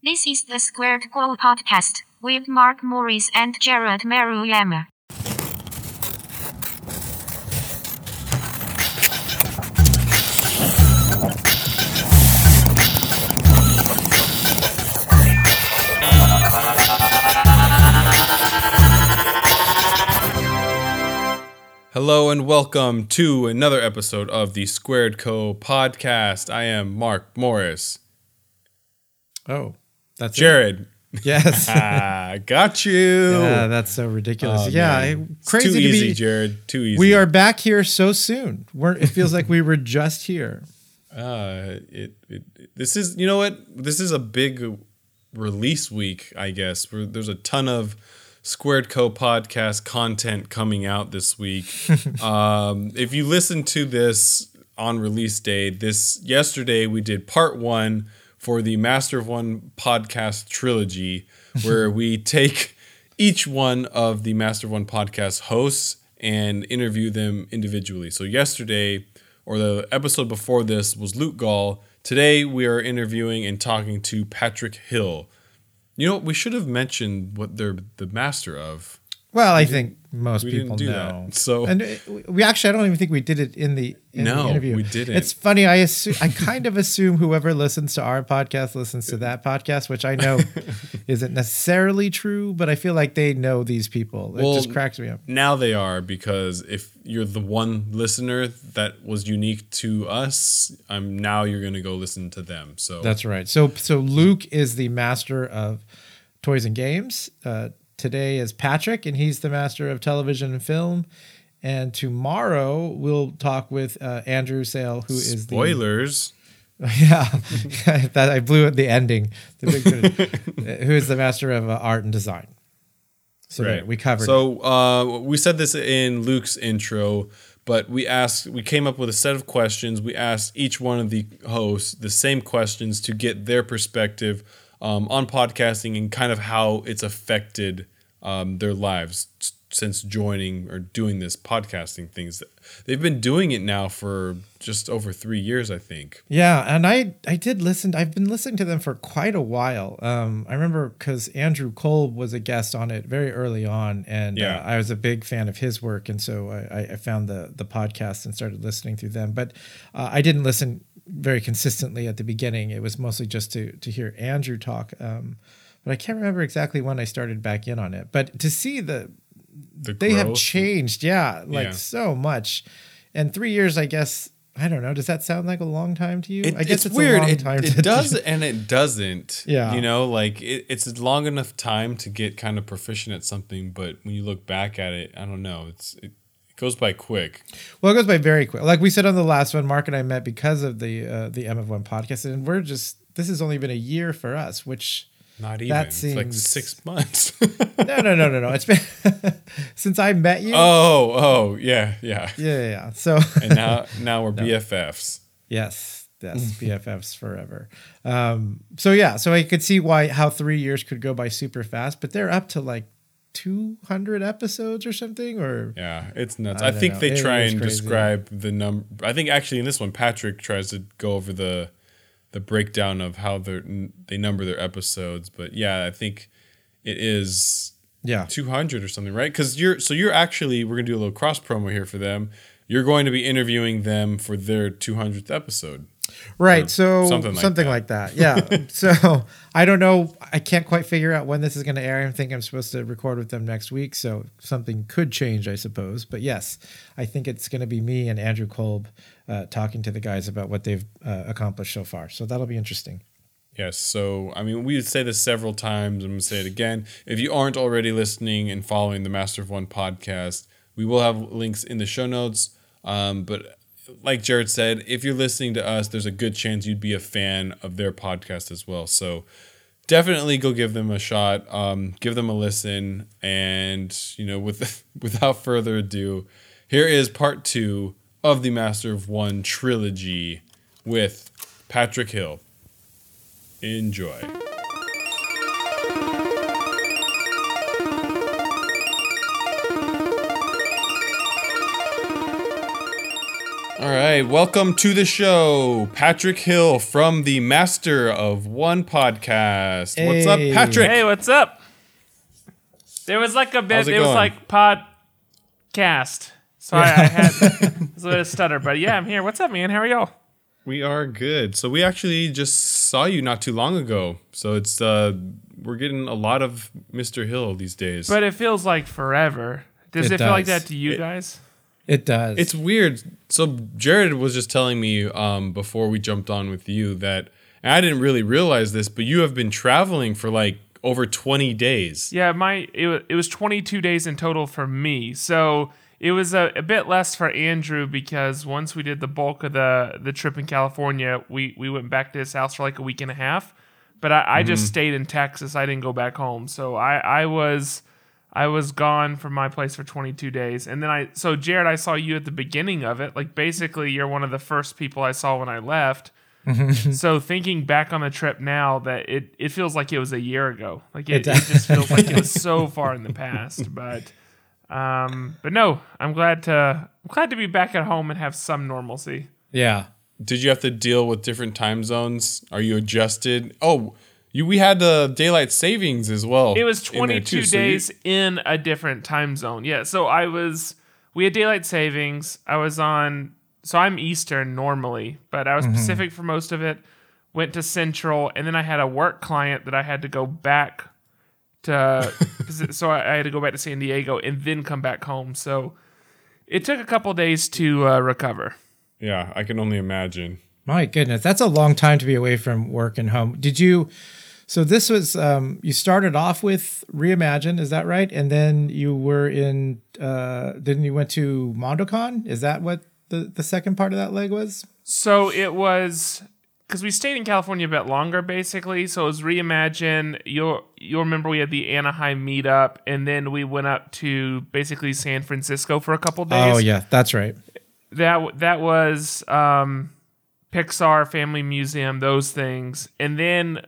This is the Squared Co podcast with Mark Morris and Jared Maruyama. Hello and welcome to another episode of the Squared Co podcast. I am Mark Morris. Oh, that's it? Jared. Yes. ah, got you. yeah, that's so ridiculous. Oh, yeah, man. I- It's crazy too to easy, be. Jared. Too easy. We are back here so soon. We're, it feels like we were just here. Uh, it, it, this is, you know what? This is a big release week, I guess. Where there's a ton of Squared Co podcast content coming out this week. um, if you listen to this on release day, this yesterday we did part one for the Master of One podcast trilogy, where we take each one of the Master of One podcast hosts and interview them individually. So yesterday, or the episode before this, was Luke Gall. Today we are interviewing and talking to Patrick Hill. You know, we should have mentioned what they're the master of. Well, I think most we people do that. know. So- and it- we actually, I don't even think we did it in the, in No, the interview. we didn't. It's funny. I assume, I kind of assume whoever listens to our podcast listens to that podcast, which I know isn't necessarily true, but I feel like they know these people. It Well, just cracks me up. Now they are because if you're the one listener that was unique to us, I'm now you're gonna go listen to them. So That's right. So so Luke is the master of toys and games. Uh, today is Patrick, and he's the master of television and film. And tomorrow we'll talk with uh, Andrew Sale, who is spoilers. the yeah that I blew at the ending. The big, who is the master of uh, art and design. So there, we covered. So uh, we said this in Luke's intro, but we asked, we came up with a set of questions. We asked each one of the hosts the same questions to get their perspective um, on podcasting and kind of how it's affected um, their lives since joining or doing this podcasting things. They've been doing it now for just over three years, I think. Yeah, and I I did listen. I've been listening to them for quite a while. Um, I remember because Andrew Kolb was a guest on it very early on, and Yeah. uh, I was a big fan of his work, and so I, I found the the podcast and started listening through them. But uh, I didn't listen very consistently at the beginning. It was mostly just to to hear Andrew talk. Um, but I can't remember exactly when I started back in on it. But to see the The they have changed, yeah, like Yeah. so much. And three years, I guess. I don't know. Does that sound like a long time to you? It, I guess it's, a weird. long It, time it to- does and it doesn't. Yeah. You know, like it, it's a long enough time to get kind of proficient at something, but when you look back at it, I don't know. It's it, it goes by quick. Well, it goes by very quick. Like we said on the last one, Mark and I met because of the uh, the M of One podcast, and we're just this has only been a year for us. Which Not even. That it's like six months. no, no, no, no, no. It's been since I met you. oh, oh, yeah, yeah. Yeah, yeah. So And now now we're BFFs. yes, yes, BFFs forever. Um, so yeah, so I could see why how three years could go by super fast, but they're up to like two hundred episodes or something, or Yeah, it's nuts. I I, think know. they It try and crazy. describe the number. I think actually in this one, Patrick tries to go over the the breakdown of how they they number their episodes. But yeah, I think it is yeah, 200 or something, right? Because you're so you're actually we're gonna do a little cross promo here for them. You're going to be interviewing them for their 200th episode. Right. So something something like like that. Yeah. so I don't know. I can't quite figure out when this is going to air. I think I'm supposed to record with them next week. So something could change, I suppose. But yes, I think it's going to be me and Andrew Kolb uh, talking to the guys about what they've uh, accomplished so far. So that'll be interesting. Yes. So, I mean, we would say this several times. I'm going to say it again. If you aren't already listening and following the Master of One podcast, we will have links in the show notes. Um, but like Jared said, if you're listening to us, there's a good chance you'd be a fan of their podcast as well. So, definitely go give them a shot. Um, give them a listen. And, you know, with without further ado, here is part two of the Master of One trilogy with Patrick Hill. Enjoy. All right, welcome to the show, Patrick Hill from the Master of One podcast. What's up, Patrick? Hey, what's up? There was like a bit. How's it It, was going? like podcast. Sorry, I had it was a bit of stutter, but yeah, I'm here. What's up, man? How are y'all? We are good. So we actually just saw you not too long ago. So it's uh we're getting a lot of Mr. Hill these days. But it feels like forever. Does It it, feel like that to you guys? It does. It's weird. So Jared was just telling me um, before we jumped on with you that and I didn't really realize this, but you have been traveling for like over 20 days. Yeah, my it, wa- it was 22 days in total for me. So it was a, a bit less for Andrew because once we did the bulk of the the trip in California, we we went back to his house for like a week and a half. But I, I just stayed in Texas. I didn't go back home. So I I was I was gone from my place for 22 days. And then I so Jared, I saw you at the beginning of it. Like basically you're one of the first people I saw when I left. so thinking back on the trip now that it, it feels like it was a year ago. Like it, It it, just feels like it was so far in the past. But um but no, I'm glad to I'm glad to be back at home and have some normalcy. yeah. Did you have to deal with different time zones? Are you adjusted? Oh, you we had uh, daylight savings as well. It was in there, 22 too. So you- days in a different time zone. Yeah, so I was we had daylight savings. I was on so I'm Eastern normally, but I was Mm-hmm. Pacific for most of it. Went to Central, and then I had a work client that I had to go back to. so I I had to go back to San Diego and then come back home. So it took a couple days to uh, recover. yeah, I can only imagine. My goodness, that's a long time to be away from work and home. Did you? So this was um, you started off with Reimagine, is that right? And then you were in. Uh, then you went to MondoCon. Is that what the the second part of that leg was? So it was because we stayed in California a bit longer, basically. So it was reimagine. You'll you'll remember we had the Anaheim meetup, and then we went up to basically San Francisco for a couple days. Oh yeah, that's right. that that was um, Pixar Family Museum, those things, and then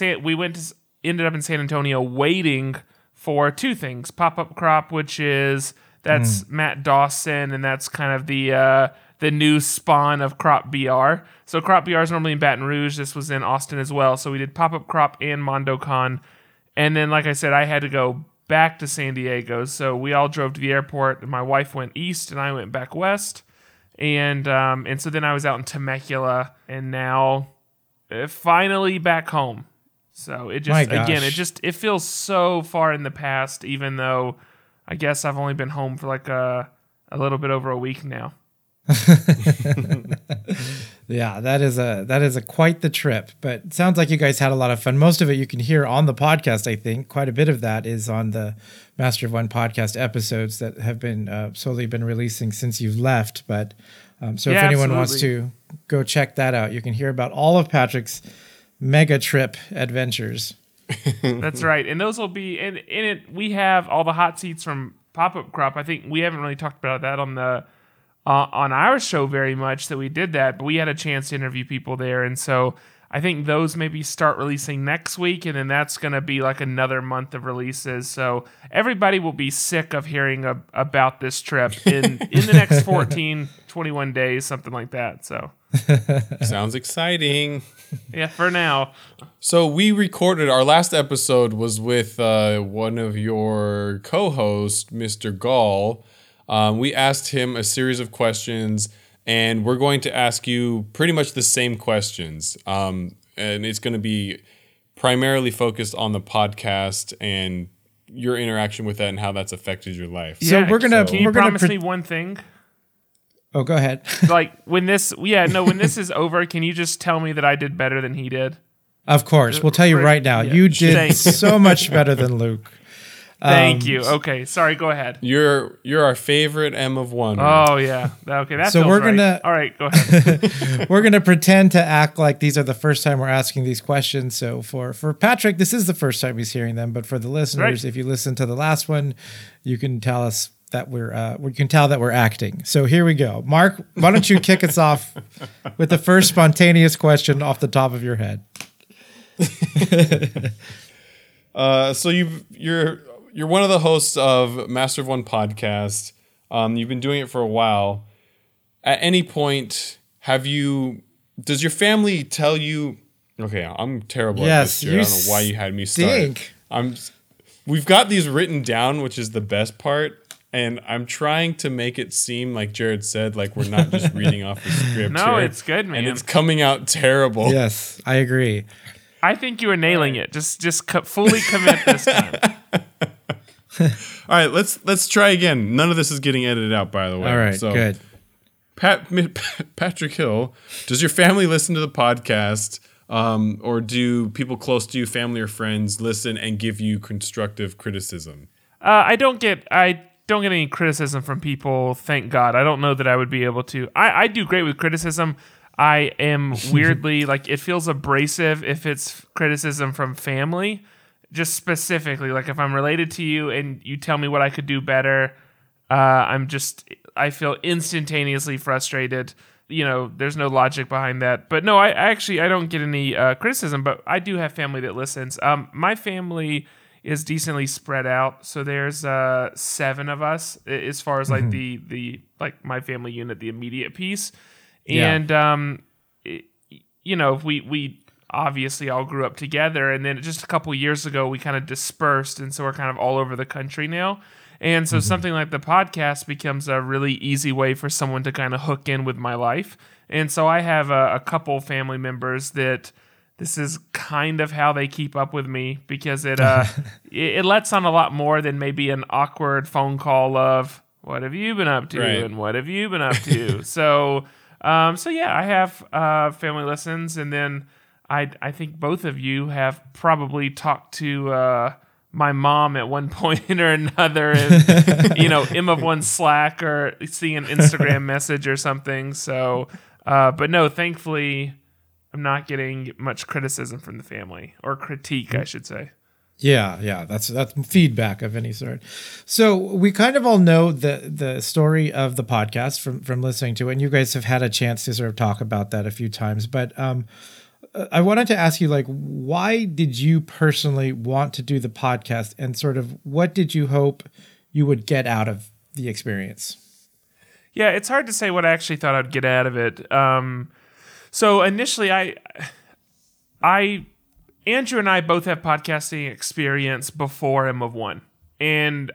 we went to ended up in San Antonio waiting for two things: Pop Up Crop, which is that's Matt Dawson, and that's kind of the uh, the new spawn of Crop BR. So Crop BR is normally in Baton Rouge. This was in Austin as well. So we did Pop Up Crop and MondoCon, and then like I said, I had to go back to San Diego. So we all drove to the airport. And my wife went east, and I went back west and um, and so then I was out in Temecula, and now finally back home. So it just again, it just it feels so far in the past, even though I guess I've only been home for like a a little bit over a week now. Yeah, that is a that is a quite the trip. But sounds like you guys had a lot of fun. Most of it you can hear on the podcast. I think quite a bit of that is on the Master of One podcast episodes that have been uh, slowly been releasing since you've left. But um, so if Yeah, anyone wants to go check that out, you can hear about all of Patrick's mega trip adventures. That's right, and those will be and in it. We have all the hot seats from Pop Up Crop. I think we haven't really talked about that on the uh, on our show very much that we did that, but we had a chance to interview people there, and so I think those maybe start releasing next week, and then that's going to be like another month of releases. So everybody will be sick of hearing a, about this trip in in the next 14, 21 days, something like that. So Sounds exciting. yeah, for now. So we recorded our last episode was with uh, one of your co-hosts, Mr. Gall. Um, we asked him a series of questions, and we're going to ask you pretty much the same questions. Um, and it's going to be primarily focused on the podcast and your interaction with that and how that's affected your life. So we're gonna Can you we're gonna promise pre- me one thing? oh go ahead. like when this yeah no when this is over can you just tell me that i did better than he did of course, we'll tell you right now. Yeah. You did Thank you. so much better than Luke. Thank Um, you okay sorry go ahead You're you're our favorite M of one. oh yeah okay that So we're gonna- all right go ahead we're gonna pretend to act like these are the first time we're asking these questions. So for for Patrick, this is the first time he's hearing them. But for the listeners, Right. if you listen to the last one, you can tell us that we're uh, we can tell that we're acting. So here we go. Mark, why don't you kick us off with the first spontaneous question off the top of your head? Uh, so you you're you're one of the hosts of Master of One podcast. Um, you've been doing it for a while. at any point have you? Does your family tell you? Okay, I'm terrible Yes, at this. Jared. you I don't know why you had me start. I'm. We've got these written down, which is the best part. And I'm trying to make it seem like Jared said, like we're not just reading off the script. No, here. it's good, man. And it's coming out terrible. Yes, I agree. I think you are nailing it. Just just co- fully commit this time. All right, let's let's try again. None of this is getting edited out, by the way. All right, So, good. Pat, Patrick Hill, does your family listen to the podcast? Um, or do people close to you, family or friends, listen and give you constructive criticism? Uh, I don't get I don't get any criticism from people. Thank God. I don't know that I would be able to. I, I do great with criticism. I am weirdly like it feels abrasive if it's criticism from family. Just specifically, like if I'm related to you and you tell me what I could do better, uh, I'm just I feel instantaneously frustrated. You know, there's no logic behind that. But no, I, I actually I don't get any uh, criticism. But I do have family that listens. Um, my family is decently spread out. So there's uh seven of us as far as like the the like my family unit, the immediate piece, Yeah. and um, it- you know if we we obviously all grew up together, and then just a couple years ago we kind of dispersed, and so we're kind of all over the country now. And so something like the podcast becomes a really easy way for someone to kind of hook in with my life. And so I have a, a couple family members that this is kind of how they keep up with me because it uh it, it lets on a lot more than maybe an awkward phone call of what have you been up to Right. and what have you been up to so um so yeah i have uh family lessons and then i i think both of you have probably talked to uh my mom at one point or another and you know M of One slack or see an instagram message or something so uh but no thankfully I'm not getting much criticism from the family or critique, I should say. Yeah, yeah, that's that's feedback of any sort. So we kind of all know the the story of the podcast from from listening to it, and you guys have had a chance to sort of talk about that a few times. But um, I wanted to ask you, like, why did you personally want to do the podcast, and sort of what did you hope you would get out of the experience? Yeah, it's hard to say what I actually thought I'd get out of it. Um, so initially, I, I, Andrew and I both have podcasting experience before M of One, and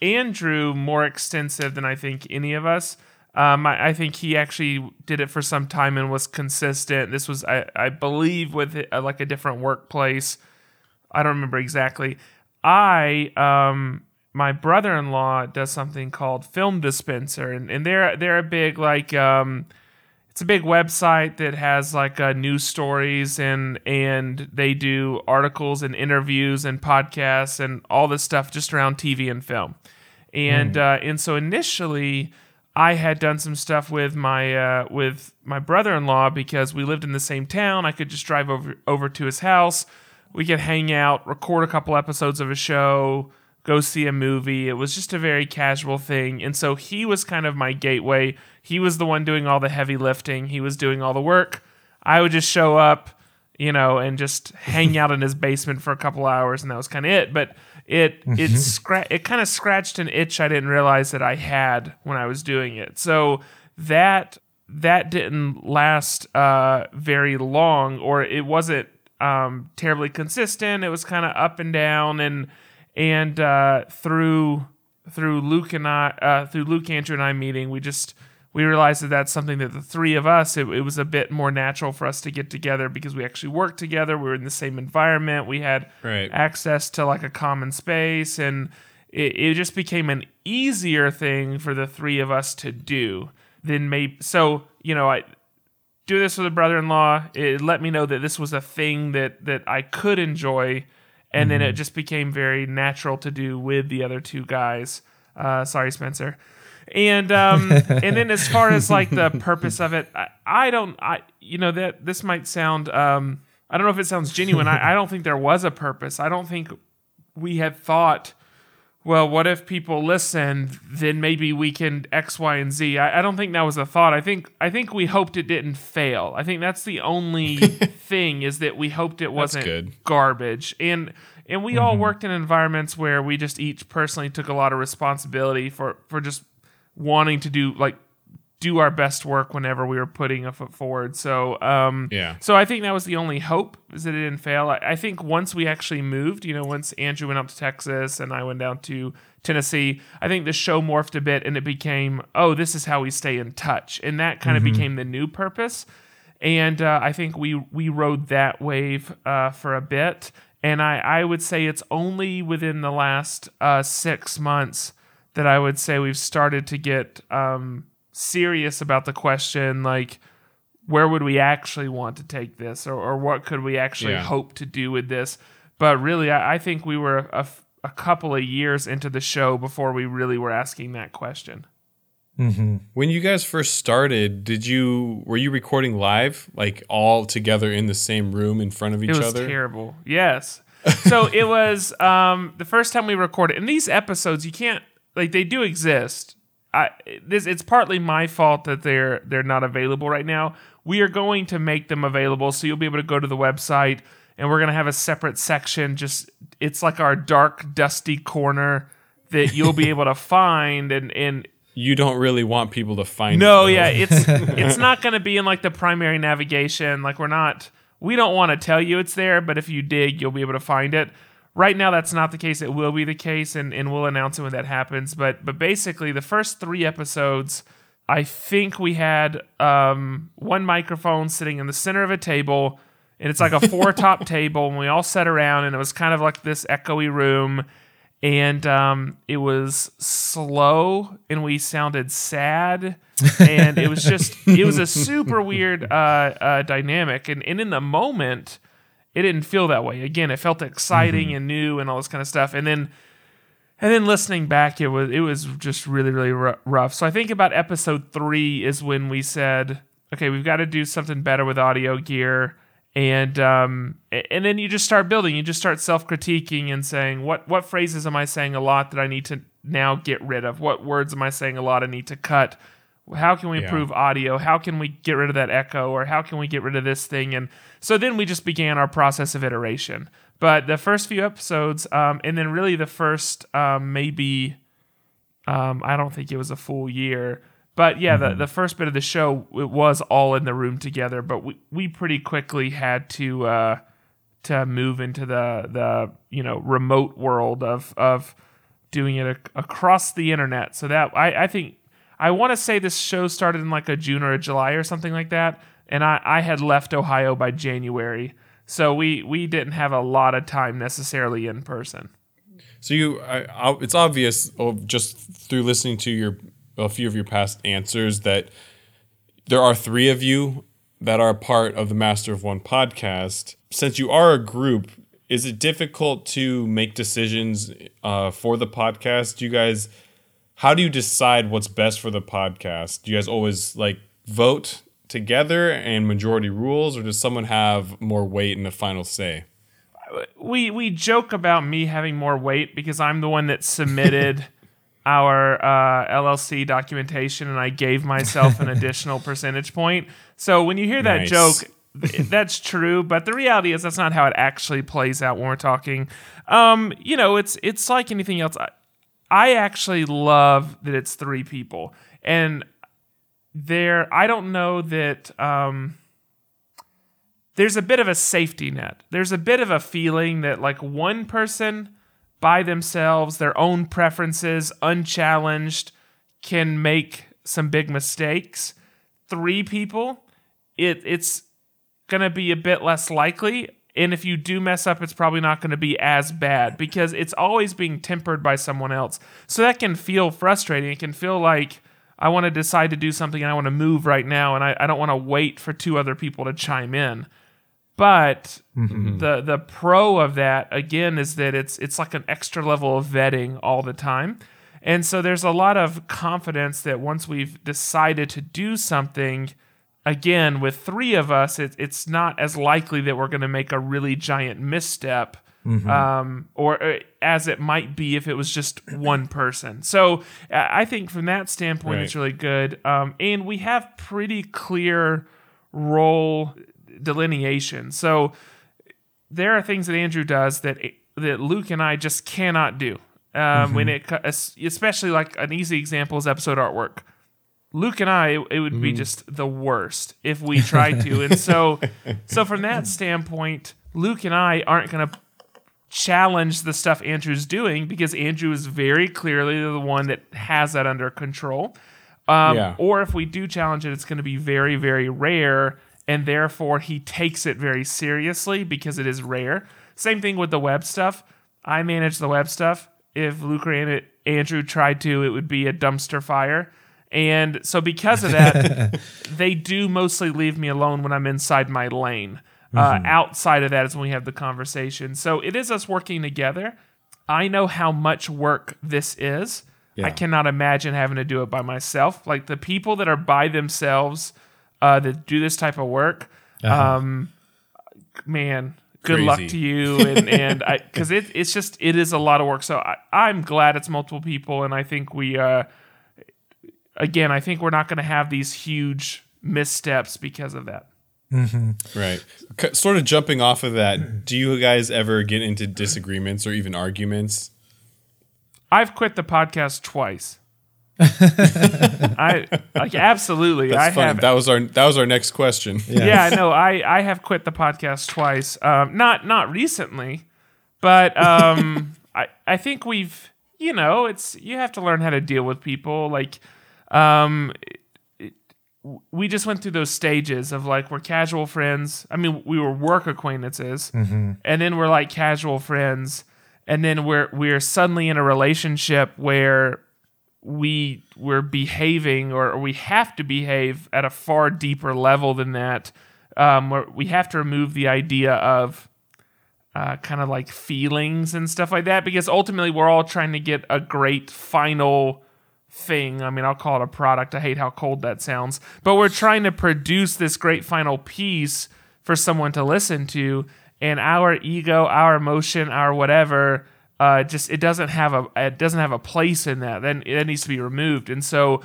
Andrew more extensive than I think any of us. Um, I, I think he actually did it for some time and was consistent. This was, I, I believe, with uh, like a different workplace. I don't remember exactly. I um my brother-in-law does something called Film Dispenser and, and they're they're a big like um it's a big website that has like uh, news stories and and they do articles and interviews and podcasts and all this stuff just around TV and film. And uh, and so initially I had done some stuff with my uh, with my brother-in-law because we lived in the same town. I could just drive over over to his house. We could hang out, record a couple episodes of a show, go see a movie. It was just a very casual thing. And so he was kind of my gateway. He was the one doing all the heavy lifting. He was doing all the work. I would just show up, you know, and just hang out in his basement for a couple hours, and that was kind of it. But it it scra- it kind of scratched an itch I didn't realize that I had when I was doing it. So that that didn't last uh, very long, or it wasn't um, terribly consistent. It was kind of up and down, and and uh, through through Luke and I, uh, through Luke, Andrew, and I meeting, we just we realized that that's something that the three of us, it, it was a bit more natural for us to get together because we actually worked together. We were in the same environment. We had Right. access to like a common space, and it, it just became an easier thing for the three of us to do than maybe. So you know, I do this with a brother-in-law. It let me know that this was a thing that that I could enjoy, and then it just became very natural to do with the other two guys. Uh, sorry, Spencer. And um, and then as far as like the purpose of it, I, I don't. I you know that this might sound. Um, I don't know if it sounds genuine. I, I don't think there was a purpose. I don't think we had thought well, what if people listen? Then maybe we can X, Y, and Z. I, I don't think that was a thought. I think I think we hoped it didn't fail. I think that's the only thing is that we hoped it wasn't garbage. And and we all worked in environments where we just each personally took a lot of responsibility for for just wanting to do like do our best work whenever we were putting a foot forward. So um, Yeah. So I think that was the only hope is that it didn't fail. I, I think once we actually moved, you know, once Andrew went up to Texas and I went down to Tennessee, I think the show morphed a bit and it became, oh, this is how we stay in touch, and that kind of became the new purpose. And uh, I think we we rode that wave uh, for a bit. And I, I would say it's only within the last uh, six months that I would say we've started to get um, serious about the question like, where would we actually want to take this or, or what could we actually Yeah. hope to do with this? But really, I, I think we were a couple of years into the show before we really were asking that question. When you guys first started, did you were you recording live, like all together in the same room in front of each It was other? terrible. Yes. So it was um, the first time we recorded. In these episodes, you can't like they do exist. I this it's partly my fault that they're they're not available right now. We are going to make them available, so you'll be able to go to the website, and we're gonna have a separate section. Just it's like our dark, dusty corner that you'll be able to find and and You don't really want people to find. no, it, yeah, it's it's not going to be in like the primary navigation. Like we're not we don't want to tell you it's there, but if you dig, you'll be able to find it. Right now that's not the case. It will be the case and and we'll announce it when that happens, but but basically the first 3 episodes I think we had um, one microphone sitting in the center of a table and it's like a four top table and we all sat around and it was kind of like this echoey room. And um, it was slow and we sounded sad and it was just it was a super weird uh, uh, dynamic. And, and in the moment it didn't feel that way. Again it felt exciting and new and all this kind of stuff. And then and then listening back it was it was just really really rough. So i think about episode three is when we said okay we've got to do something better with audio gear. And um and then you just start building. You just start self-critiquing and saying what what phrases am i saying a lot that i need to now get rid of? What words am i saying a lot i need to cut how can we Yeah. improve audio? How can we get rid of that echo? Or how can we get rid of this thing? And so then we just began our process of iteration. But the first few episodes um, and then really the first um, maybe um, i don't think it was a full year but yeah the, the first bit of the show it was all in the room together but we, we pretty quickly had to uh, to move into the the you know remote world of of doing it ac- across the internet. So that I, I think I want to say this show started in like a June or a July or something like that, and I, I had left Ohio by January, so we we didn't have a lot of time necessarily in person. So you, I, I, it's obvious oh, just through listening to your a few of your past answers that there are three of you that are part of the Master of One podcast. Since you are a group, is it difficult to make decisions uh, for the podcast? Do you guys, how do you decide what's best for the podcast? Do you guys always like vote together and majority rules, or does someone have more weight in the final say? we we joke about me having more weight because I'm the one that submitted our uh, LLC documentation and I gave myself an additional percentage point. So when you hear that Nice. joke, that's true, but the reality is that's not how it actually plays out when we're talking. Um, you know, it's it's like anything else. I, actually love that it's three people, and there I don't know that. Um, there's a bit of a safety net. There's a bit of a feeling that like one person by themselves, their own preferences, unchallenged, can make some big mistakes. Three people, it it's gonna be a bit less likely. And if you do mess up, it's probably not going to be as bad because it's always being tempered by someone else. So that can feel frustrating. It can feel like I want to decide to do something and I want to move right now and I, I don't want to wait for two other people to chime in. But mm-hmm. the the pro of that again is that it's it's like an extra level of vetting all the time. And so there's a lot of confidence that once we've decided to do something, again, with three of us, it, it's not as likely that we're going to make a really giant misstep, um, or uh, as it might be if it was just one person. So uh, I think from that standpoint, it's really good. Um, and we have pretty clear role delineation. So there are things that Andrew does that that Luke and I just cannot do. Um, When it, especially like an easy example is episode artwork. Luke and I, it would be just the worst if we tried to. and so, so from that standpoint, Luke and I aren't going to challenge the stuff Andrew's doing because Andrew is very clearly the one that has that under control. Um, Yeah. Or if we do challenge it, it's going to be very, very rare, and therefore he takes it very seriously because it is rare. Same thing with the web stuff. I manage the web stuff. If Luke or Andrew tried to, it would be a dumpster fire. And so, because of that, they do mostly leave me alone when I'm inside my lane. Uh, outside of that is when we have the conversation. So, it is us working together. I know how much work this is. I cannot imagine having to do it by myself. Like the people that are by themselves uh, that do this type of work, um, man, good luck to you. And and I because it it's just it is a lot of work. So I, I'm glad it's multiple people, and I think we uh, again, I think we're not going to have these huge missteps because of that. Right. C- sort of jumping off of that, do you guys ever get into disagreements or even arguments? I've quit the podcast twice. I like absolutely. That's I fun. have That was our that was our next question. yeah, no, I I have quit the podcast twice. Um, not not recently, but um, I I think we've you know it's you have to learn how to deal with people. Like, um, it- we just went through those stages of like we're casual friends. I mean, we were work acquaintances, and then we're like casual friends, and then we're we're suddenly in a relationship where we we're behaving or, or we have to behave at a far deeper level than that. Um, where we have to remove the idea of uh, kind of like feelings and stuff like that because ultimately we're all trying to get a great final thing. I mean i'll call it a product. I hate how cold that sounds. But we're trying to produce this great final piece for someone to listen to and our ego our emotion our whatever uh, just it doesn't have a it doesn't have a place in that. Then it needs to be removed. And so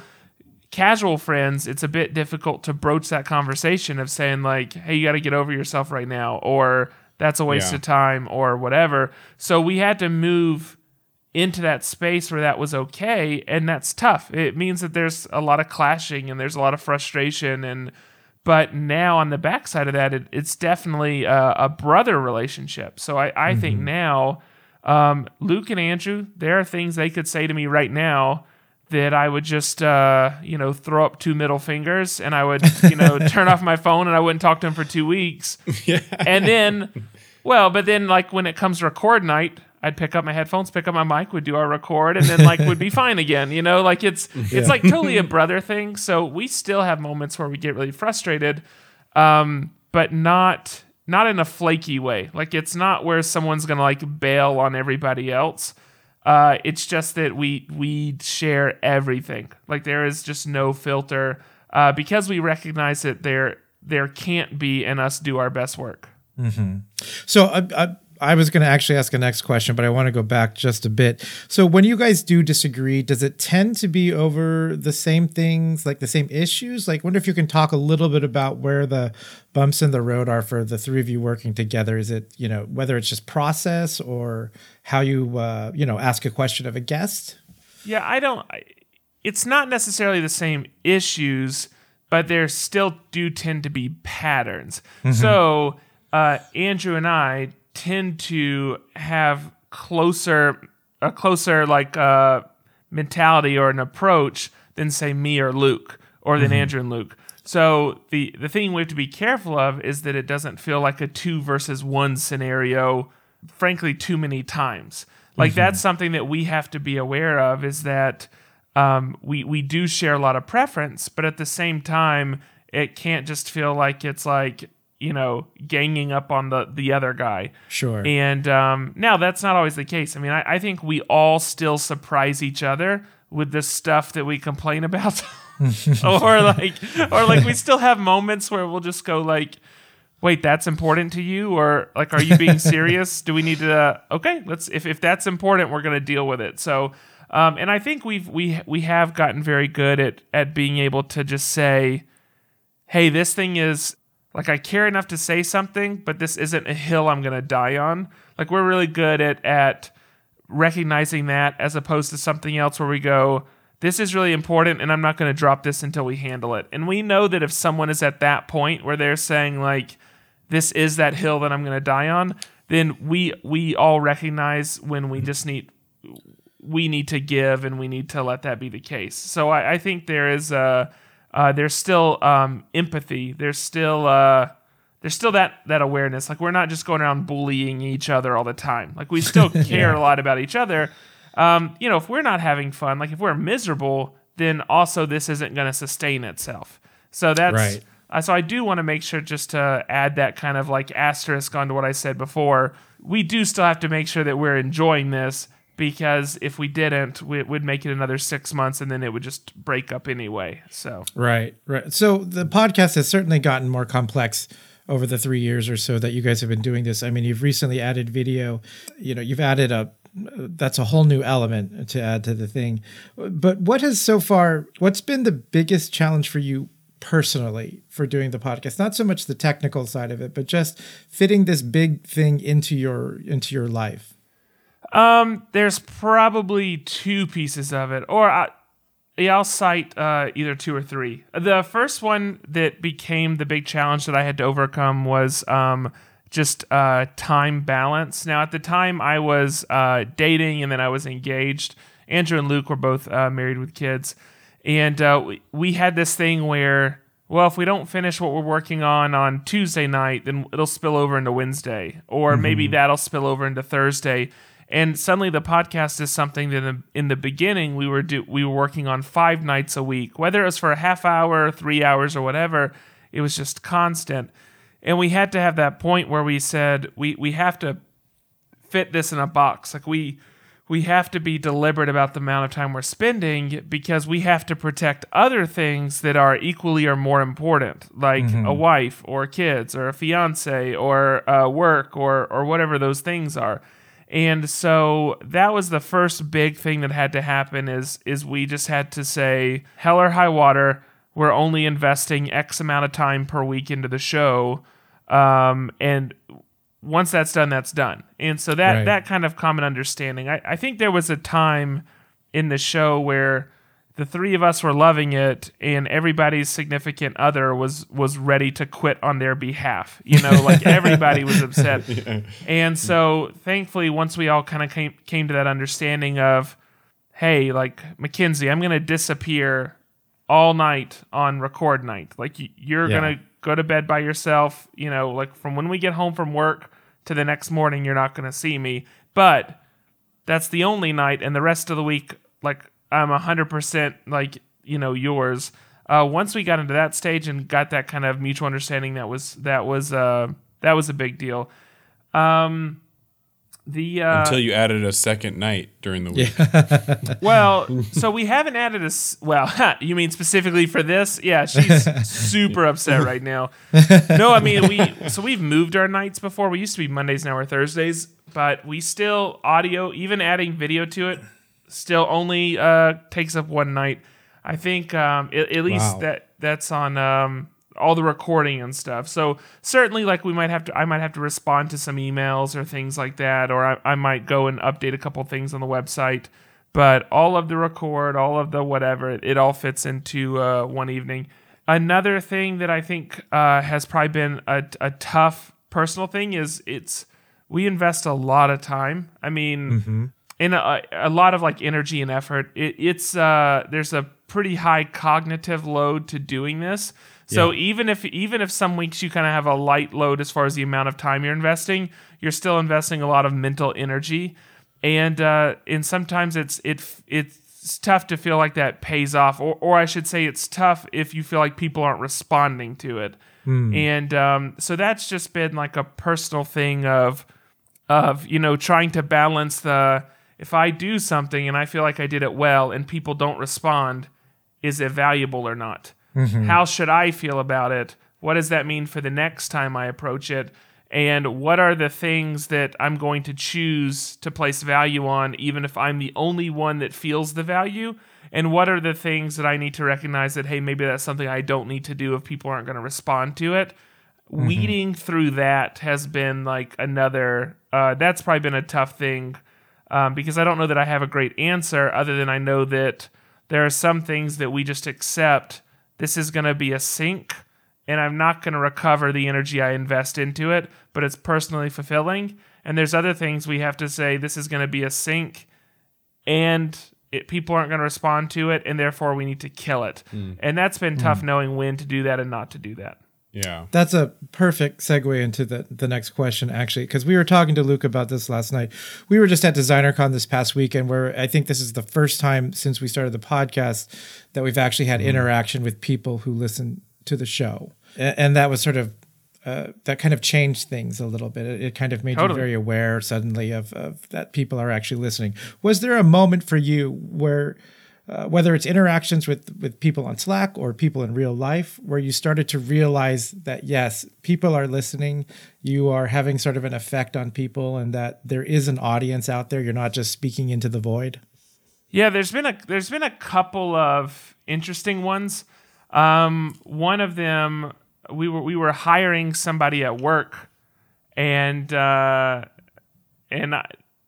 casual friends, it's a bit difficult to broach that conversation of saying like, "Hey, you got to get over yourself right now," or "That's a waste Yeah. of time," or whatever. So we had to move into that space where that was okay, and that's tough. It means that there's a lot of clashing and there's a lot of frustration and. But now on the backside of that, it, it's definitely a, a brother relationship. So I, I think now, um, Luke and Andrew, there are things they could say to me right now that I would just, uh, you know, throw up two middle fingers and I would, you know, turn off my phone and I wouldn't talk to him for two weeks. Yeah. And then, well, but then like when it comes to record night, I'd pick up my headphones, pick up my mic, would do our record, and then like would be fine again. You know, like it's it's like totally a brother thing. So we still have moments where we get really frustrated, um, but not not in a flaky way. Like it's not where someone's gonna like bail on everybody else. Uh, it's just that we we share everything. Like there is just no filter uh, because we recognize that there there can't be and us do our best work. Mm-hmm. So I, I, I was going to actually ask a next question, but I want to go back just a bit. So when you guys do disagree, does it tend to be over the same things, like the same issues? Like, wonder if you can talk a little bit about where the bumps in the road are for the three of you working together. Is it you know whether it's just process or how you uh, you know ask a question of a guest? Yeah, I don't. I, it's not necessarily the same issues, but there still do tend to be patterns. So uh, Andrew and I tend to have closer, a closer like uh, mentality or an approach than say me or Luke or than Andrew and Luke. So the the thing we have to be careful of is that it doesn't feel like a two versus one scenario. Frankly, too many times. Like that's something that we have to be aware of. Is that um, we we do share a lot of preference, but at the same time, it can't just feel like it's like you know ganging up on the the other guy. Sure. And um, now that's not always the case. I mean, I, I think we all still surprise each other with the stuff that we complain about, or like, or like we still have moments where we'll just go like, "Wait, that's important to you?" Or like, "Are you being serious? Do we need to?" Uh, okay, let's. If if that's important, we're gonna deal with it. So, um, and I think we've we we have gotten very good at at being able to just say, "Hey, this thing is." Like I care enough to say something, but this isn't a hill I'm gonna die on. Like we're really good at at recognizing that as opposed to something else where we go, this is really important and I'm not going to drop this until we handle it. And we know that if someone is at that point where they're saying like this is that hill that I'm going to die on, then we we all recognize when we just need we need to give and we need to let that be the case. So I, I think there is a uh, there's still um, empathy. There's still uh, there's still that that awareness. Like we're not just going around bullying each other all the time. Like we still care a lot about each other. Um, you know, if we're not having fun, like if we're miserable, then also this isn't going to sustain itself. So that's Right. uh, so I do want to make sure just to add that kind of like asterisk onto what I said before. We do still have to make sure that we're enjoying this because if we didn't, we, would make it another six months and then it would just break up anyway. So Right, right. So the podcast has certainly gotten more complex over the three years or so that you guys have been doing this. I mean, you've recently added video. You know, you've added a that's a whole new element to add to the thing. But what has so far? What's been the biggest challenge for you personally for doing the podcast? Not so much the technical side of it, but just fitting this big thing into your into your life. Um, there's probably two pieces of it, or I, yeah, I'll cite uh, either two or three. The first one that became the big challenge that I had to overcome was um, just uh, time balance. Now, at the time, I was uh, dating and then I was engaged. Andrew and Luke were both uh, married with kids, and uh, we, we had this thing where. Well, if we don't finish what we're working on on Tuesday night, then it'll spill over into Wednesday, or maybe that'll spill over into Thursday and suddenly the podcast is something that in the, in the beginning we were do, we were working on five nights a week whether it was for a half hour three hours or whatever it was just constant. And we had to have that point where we said we we have to fit this in a box. Like we we have to be deliberate about the amount of time we're spending because we have to protect other things that are equally or more important, like a wife or kids or a fiance or uh, work or or whatever those things are. And so that was the first big thing that had to happen is is we just had to say hell or high water, we're only investing X amount of time per week into the show. Um, and once that's done, that's done. And so that Right. that kind of common understanding. I, I think there was a time in the show where the three of us were loving it and everybody's significant other was was ready to quit on their behalf. You know, like everybody was upset. And so thankfully once we all kind of came came to that understanding of hey, like Mackenzie, I'm going to disappear all night on record night. Like you're Yeah. going to go to bed by yourself, you know, like from when we get home from work to the next morning you're not going to see me. But that's the only night and the rest of the week like i'm 100% like you know yours uh, once we got into that stage and got that kind of mutual understanding that was that was uh, that was a big deal um the uh, Until you added a second night during the week. well, so we haven't added a Well, you mean specifically for this? Yeah, she's super upset right now. No, I mean we. So we've moved our nights before. We used to be Mondays now or Thursdays, but we still audio, even adding video to it, still only uh, takes up one night. I think um, at, at least Wow. that that's on um, all the recording and stuff. So certainly, like we might have to, I might have to respond to some emails or things like that, or I, I might go and update a couple things on the website. But all of the record, all of the whatever, it, it all fits into uh, one evening. Another thing that I think uh, has probably been a, a tough personal thing is it's we invest a lot of time. I mean, in a, a lot of like energy and effort. It, it's uh, there's a pretty high cognitive load to doing this. So even if even if some weeks you kind of have a light load as far as the amount of time you're investing, you're still investing a lot of mental energy, and uh, and sometimes it's it it's tough to feel like that pays off, or or I should say it's tough if you feel like people aren't responding to it, and um, so that's just been like a personal thing of of you know trying to balance the if I do something and I feel like I did it well and people don't respond, is it valuable or not? How should I feel about it? What does that mean for the next time I approach it? And what are the things that I'm going to choose to place value on, even if I'm the only one that feels the value? And what are the things that I need to recognize that, hey, maybe that's something I don't need to do if people aren't going to respond to it? weeding through that has been like another uh, that's probably been a tough thing um, because i don't know that i have a great answer other than i know that there are some things that we just accept. This is going to be a sink, and I'm not going to recover the energy I invest into it, but it's personally fulfilling. And there's other things we have to say, this is going to be a sink, and it, people aren't going to respond to it, and therefore we need to kill it. And that's been tough knowing when to do that and not to do that. Yeah. That's a perfect segue into the, the next question, actually, because we were talking to Luke about this last night. We were just at DesignerCon this past weekend, where I think this is the first time since we started the podcast that we've actually had interaction with people who listen to the show. A- And that was sort of, uh, that kind of changed things a little bit. It, it kind of made Totally. you very aware suddenly of, of that people are actually listening. Was there a moment for you where, uh, whether it's interactions with with people on Slack or people in real life, where you started to realize that yes, people are listening, you are having sort of an effect on people, and that there is an audience out there. You're not just speaking into the void. Yeah, there's been a there's been a couple of interesting ones. Um, one of them, we were we were hiring somebody at work, and uh, and I,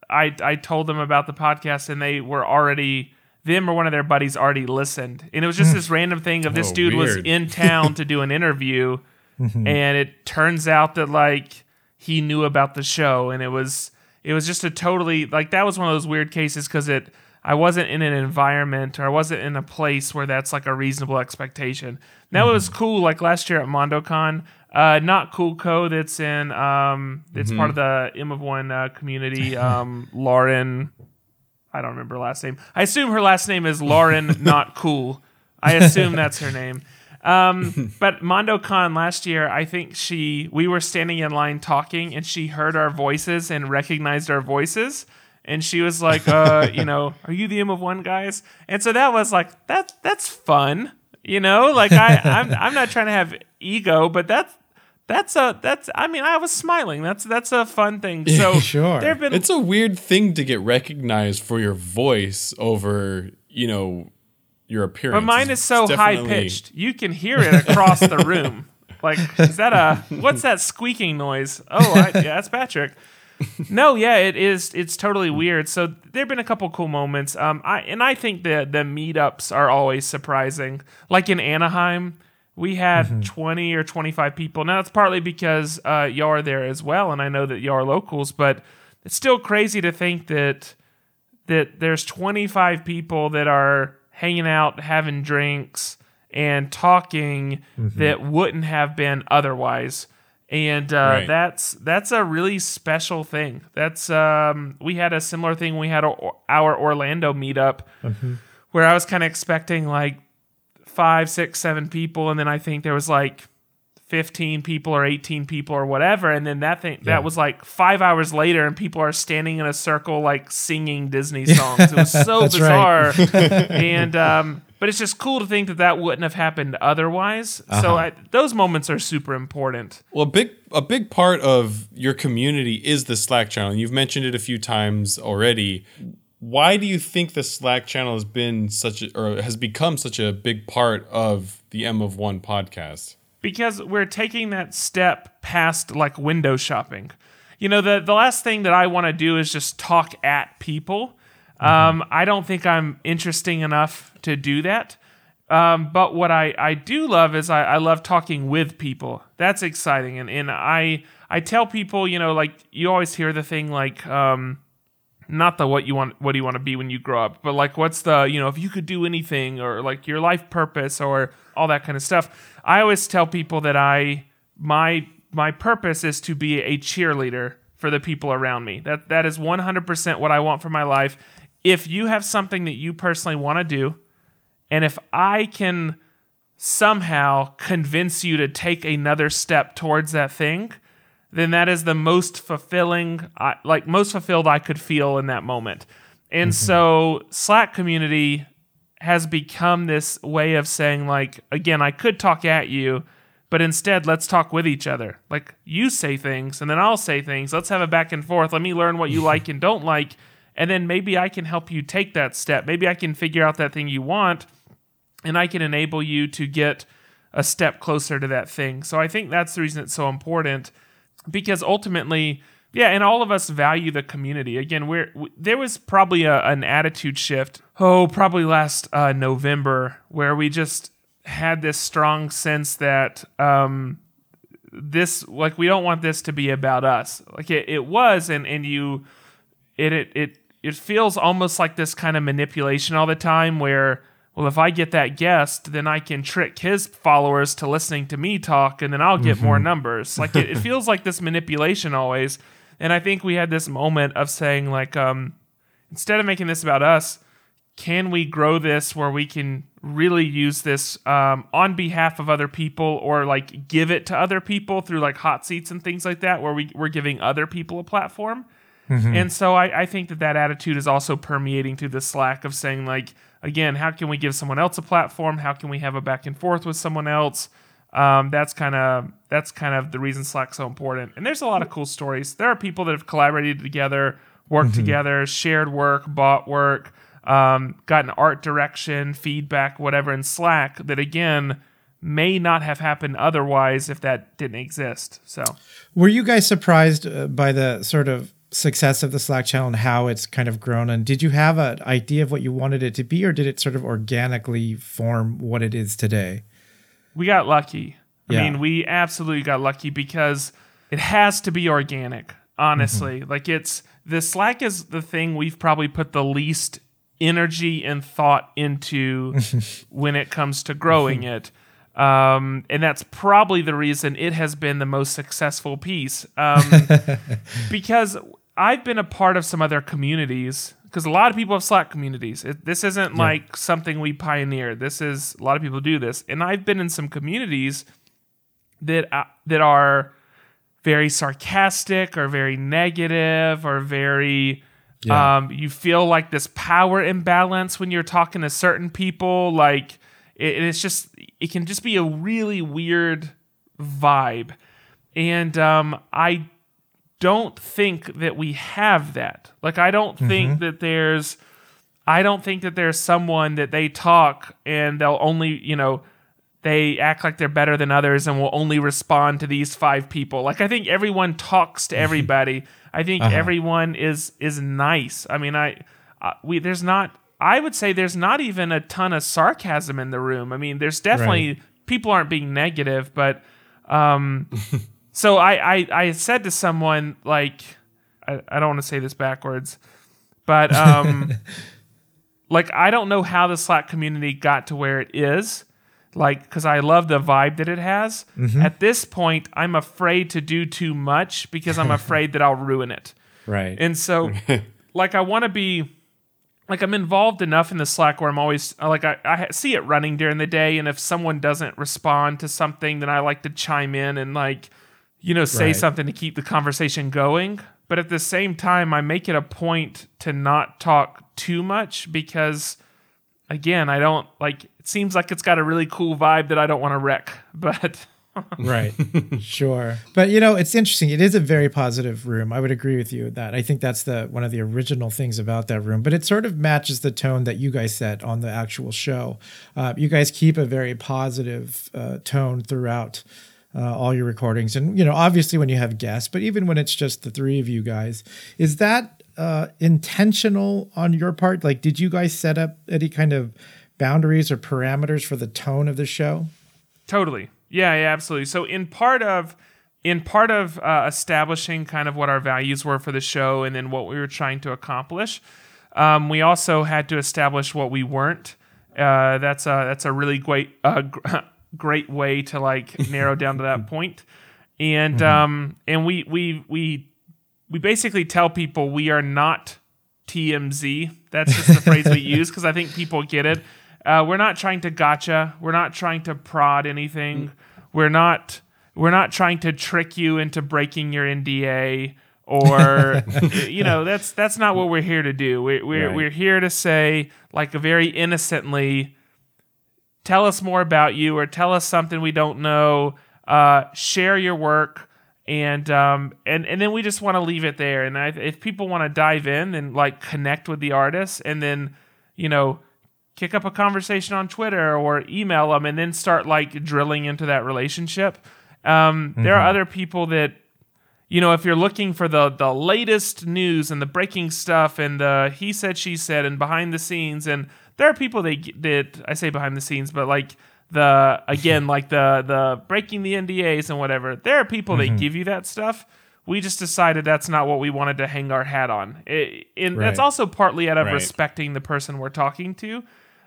I I told them about the podcast, and they were already them or one of their buddies already listened, and it was just this random thing of this Oh, dude was in town to do an interview, and it turns out that like he knew about the show, and it was it was just a totally like that was one of those weird cases because it I wasn't in an environment or I wasn't in a place where that's like a reasonable expectation. Now it was cool like last year at MondoCon. Uh, not Cool Co. That's in um, it's part of the M of One uh, community. Um, Lauren, I don't remember her last name. I assume her last name is Lauren, not cool. I assume that's her name. Um, but MondoCon last year, I think she we were standing in line talking, and she heard our voices and recognized our voices, and she was like, uh, you know, are you the M of One guys? And so that was like that that's fun, you know. Like I I'm I'm not trying to have ego, but that's. That's a that's I mean I was smiling. That's that's a fun thing. So Sure. there have been It's a weird thing to get recognized for your voice over, you know, your appearance. But mine is so high pitched. You can hear it across the room. Like, is that a what's that squeaking noise? Oh, I, yeah, that's Patrick. No, yeah, it is. It's totally weird. So there've been a couple cool moments. Um, I and I think the the meetups are always surprising. Like in Anaheim, we had twenty or twenty five people. Now that's partly because uh, y'all are there as well, and I know that y'all are locals. But it's still crazy to think that that there's 25 people that are hanging out, having drinks, and talking that wouldn't have been otherwise. And uh, Right. that's that's a really special thing. That's um, we had a similar thing. We had a, our Orlando meetup where I was kind of expecting like five, six, seven people, and then I think there was like 15 people or 18 people or whatever and then that thing that was like five hours later and people are standing in a circle like singing disney songs. It was so bizarre. And um but it's just cool to think that that wouldn't have happened otherwise. So I, those moments are super important. Well, a big a big part of your community is the Slack channel. and You've mentioned it a few times already. Why do you think the Slack channel has been such a, or has become such a big part of the M of One podcast? because we're taking that step past like window shopping. You know, the the last thing that I want to do is just talk at people. Um, I don't think I'm interesting enough to do that. Um, but what I, I do love is I, I love talking with people. That's exciting. And, and I I tell people, you know, like you always hear the thing like um, not the what you want what do you want to be when you grow up but like what's the you know if you could do anything or like your life purpose or all that kind of stuff. I always tell people that i my my purpose is to be a cheerleader for the people around me. That that is 100% what i want for my life. If you have something that you personally want to do and if i can somehow convince you to take another step towards that thing then that is the most fulfilling, I like most fulfilled I could feel in that moment. And mm-hmm. so Slack community has become this way of saying like again, I could talk at you, but instead let's talk with each other. Like you say things and then I'll say things. Let's have a back and forth. Let me learn what you like and don't like, and then maybe I can help you take that step. Maybe I can figure out that thing you want and I can enable you to get a step closer to that thing. So I think that's the reason it's so important because ultimately yeah, and all of us value the community. Again, we're w- there was probably a, an attitude shift. Oh, probably last uh, November, where we just had this strong sense that um, this, like, we don't want this to be about us. Like it, it was, and and you, it it it it feels almost like this kind of manipulation all the time, where well, if I get that guest, then I can trick his followers to listening to me talk, and then I'll get more numbers. Like it, it feels like this manipulation always. And I think we had this moment of saying, like, um, instead of making this about us, can we grow this where we can really use this um, on behalf of other people or like give it to other people through like hot seats and things like that, where we, we're giving other people a platform? And so I, I think that that attitude is also permeating through the Slack of saying, like, again, how can we give someone else a platform? How can we have a back and forth with someone else? Um, that's kind of that's kind of the reason Slack's so important. And there's a lot of cool stories. There are people that have collaborated together, worked together, shared work, bought work, um, gotten art direction, feedback, whatever in Slack. That again may not have happened otherwise if that didn't exist. So Were you guys surprised uh, by the sort of success of the Slack channel and how it's kind of grown? And did you have an idea of what you wanted it to be, or did it sort of organically form what it is today? we got lucky. I Yeah. mean, we absolutely got lucky because it has to be organic, honestly. Like it's the Slack is the thing we've probably put the least energy and thought into when it comes to growing it. Um, and that's probably the reason it has been the most successful piece. Um, because I've been a part of some other communities because a lot of people have Slack communities. It, this isn't like something we pioneered. This is a lot of people do this, and I've been in some communities that uh, that are very sarcastic or very negative or very. Yeah. Um, you feel like this power imbalance when you're talking to certain people. Like it, it's just it can just be a really weird vibe, and um, I don't think that we have that. Like I don't think that there's I don't think that there's someone that they talk and they'll only, you know, they act like they're better than others and will only respond to these five people. Like I think everyone talks to everybody. I think everyone is is nice. I mean, I uh, we there's not I would say there's not even a ton of sarcasm in the room. I mean, there's definitely people aren't being negative, but um so I, I I said to someone like I, I don't want to say this backwards, but um like I don't know how the Slack community got to where it is. Like, because I love the vibe that it has. At this point, I'm afraid to do too much because I'm afraid that I'll ruin it. Right. And so, like, I want to be, like, I'm involved enough in the Slack where I'm always, like, I, I see it running during the day. And if someone doesn't respond to something, then I like to chime in and, like, you know, say Right. something to keep the conversation going. But at the same time, I make it a point to not talk too much because, again, I don't, like, it seems like it's got a really cool vibe that I don't want to wreck. But. right sure but you know it's interesting it is a very positive room i would agree with you with that i think that's the one of the original things about that room but it sort of matches the tone that you guys set on the actual show uh, you guys keep a very positive uh, tone throughout uh, all your recordings and you know obviously when you have guests but even when it's just the three of you guys is that uh, intentional on your part like did you guys set up any kind of boundaries or parameters for the tone of the show Totally. Yeah, yeah, absolutely. So in part of in part of uh, establishing kind of what our values were for the show and then what we were trying to accomplish, um, we also had to establish what we weren't. Uh, that's a that's a really great uh, great way to like narrow down to that point. And um, and we we we we basically tell people we are not TMZ. That's just the phrase we use because I think people get it. Uh, we're not trying to gotcha. We're not trying to prod anything. We're not. We're not trying to trick you into breaking your NDA or you know that's that's not what we're here to do. We, we're Right. we're here to say like very innocently, tell us more about you or tell us something we don't know. Uh, share your work and um, and and then we just want to leave it there. And I, if people want to dive in and like connect with the artists, and then you know kick up a conversation on Twitter or email them, and then start like drilling into that relationship. Um, There are other people that you know, if you're looking for the the latest news and the breaking stuff and the he said she said and behind the scenes and there are people that that I say behind the scenes, but like the again like the the breaking the NDAs and whatever. There are people Mm-hmm. that give you that stuff. We just decided that's not what we wanted to hang our hat on. It, and that's also partly out of Right. respecting the person we're talking to.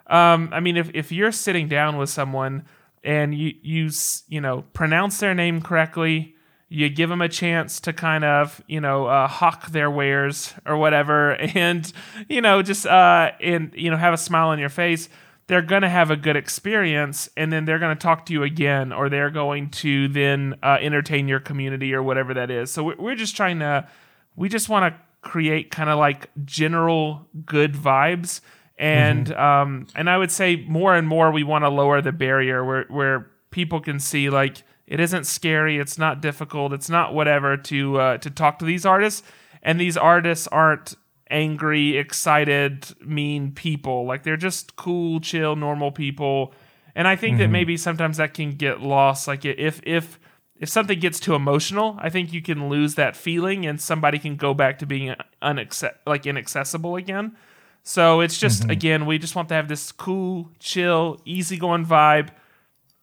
Um, I mean, if, if you're sitting down with someone and you you you know pronounce their name correctly, you give them a chance to kind of you know uh, hawk their wares or whatever, and you know just uh and you know have a smile on your face. They're gonna have a good experience, and then they're gonna talk to you again, or they're going to then uh, entertain your community or whatever that is. So we're, we're just trying to, we just want to create kind of like general good vibes and um and i would say more and more we want to lower the barrier where where people can see like it isn't scary. It's not difficult. It's not whatever to uh, to talk to these artists. And these artists aren't angry excited mean people. Like they're just cool chill normal people. And i think that maybe sometimes that can get lost. Like if if if something gets too emotional, I think you can lose that feeling, and somebody can go back to being unaccess- like inaccessible again. So it's just again, we just want to have this cool, chill, easygoing vibe.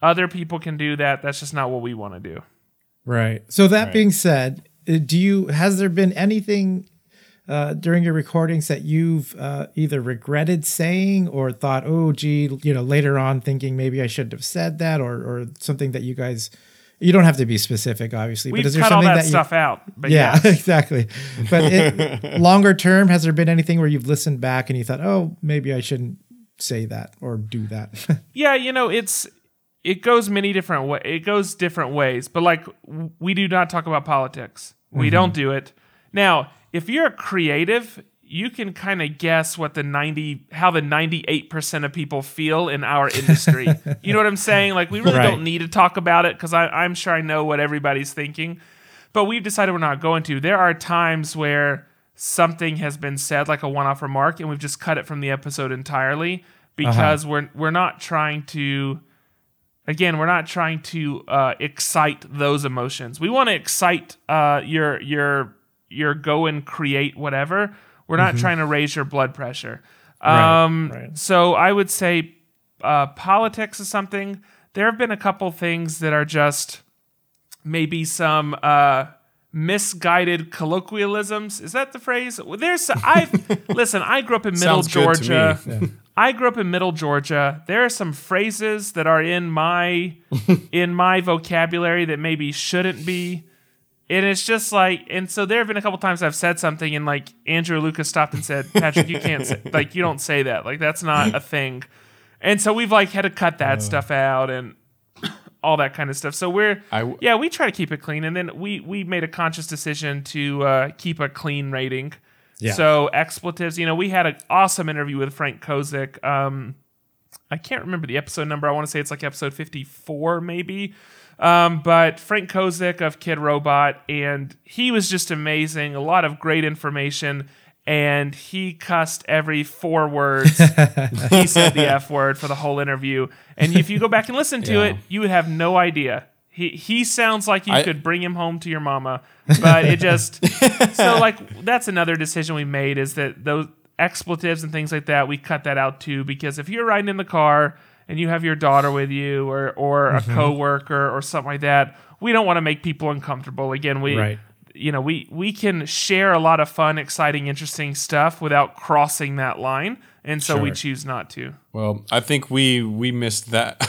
Other people can do that. That's just not what we want to do. Right. So that being said, uh, do you has there been anything uh, during your recordings that you've uh, either regretted saying or thought, oh, gee, you know, later on thinking maybe I shouldn't have said that, or or something that you guys, you don't have to be specific, obviously, We've but is there cut all something that, that, you, stuff out. But yeah, yeah, exactly. But it, longer term, has there been anything where you've listened back and you thought, oh, maybe I shouldn't say that or do that? yeah, you know, it's it goes many different way. It goes different ways, but like we do not talk about politics. We mm-hmm. don't do it. Now, if you're a creative, you can kind of guess what the 90 how the 98% of people feel in our industry. you know what I'm saying? Like we really Right. don't need to talk about it cuz I I'm sure I know what everybody's thinking. But we've decided we're not going to. There are times where something has been said like a one-off remark and we've just cut it from the episode entirely uh-huh. because we're we're not trying to again we're not trying to uh, excite those emotions. We want to excite uh, your your your go and create whatever. We're not trying to raise your blood pressure. Um, right. so i would say uh, politics is something. There have been a couple things that are just maybe some uh, misguided colloquialisms. Is that the phrase? There's i listen i grew up in middle Sounds good to georgia. Me. I grew up in Middle Georgia. There are some phrases that are in my in my vocabulary that maybe shouldn't be. And it's just like, and so there have been a couple times I've said something, and like Andrew Lucas stopped and said, "Patrick, you can't say like you don't say that. Like that's not a thing." And so we've like had to cut that stuff out and all that kind of stuff. So we're I w- yeah, we try to keep it clean, and then we we made a conscious decision to uh, keep a clean rating. Yeah. So expletives, you know, we had an awesome interview with Frank Kozik. Um, I can't remember the episode number. I want to say it's like episode fifty-four, maybe. Um, but Frank Kozik of Kidrobot, and he was just amazing. A lot of great information, and he cussed every four words. he said the F word for the whole interview. And if you go back and listen to Yeah. it, you would have no idea. He he sounds like you I- could bring him home to your mama, but it just so like that's another decision we made is that those expletives and things like that we cut that out too because if you're riding in the car and you have your daughter with you or or a mm-hmm. coworker or something like that, we don't want to make people uncomfortable. Again, we Right. you know we we can share a lot of fun, exciting, interesting stuff without crossing that line, and so we choose not to. Well, I think we we missed that.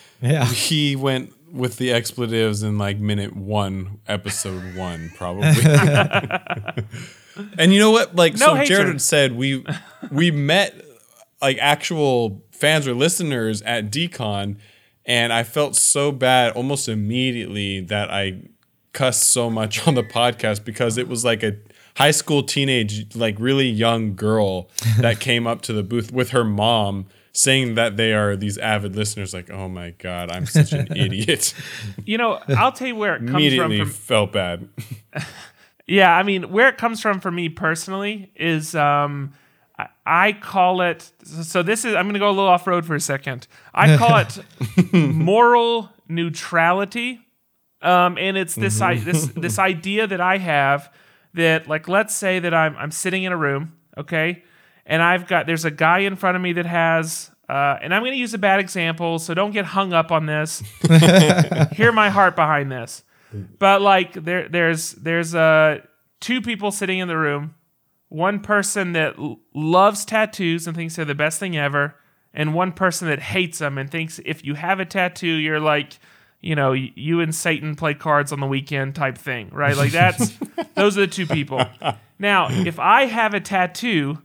yeah. he went with the expletives in like minute one, episode one, probably. and you know what? Like, No so hatred. Jared said we we met like actual fans or listeners at Decon, and I felt so bad almost immediately that I cussed so much on the podcast because it was like a high school teenage, like really young girl that came up to the booth with her mom saying that they are these avid listeners like oh my god i'm such an idiot You know, I'll tell you where it comes from. immediately from felt bad Yeah, I mean, where it comes from for me personally is um, I, I call it. So this is. I'm going to go a little off road for a second. I call it moral neutrality Um, and it's this I, this this idea that I have that like let's say that I'm I'm sitting in a room, okay, and I've got there's a guy in front of me that has uh, and I'm going to use a bad example, so don't get hung up on this. Hear my heart behind this. But like there there's there's uh two people sitting in the room, one person that l- loves tattoos and thinks they're the best thing ever, and one person that hates them and thinks if you have a tattoo, you're like you know, you and Satan play cards on the weekend type thing, right? Like that's those are the two people. Now, if I have a tattoo,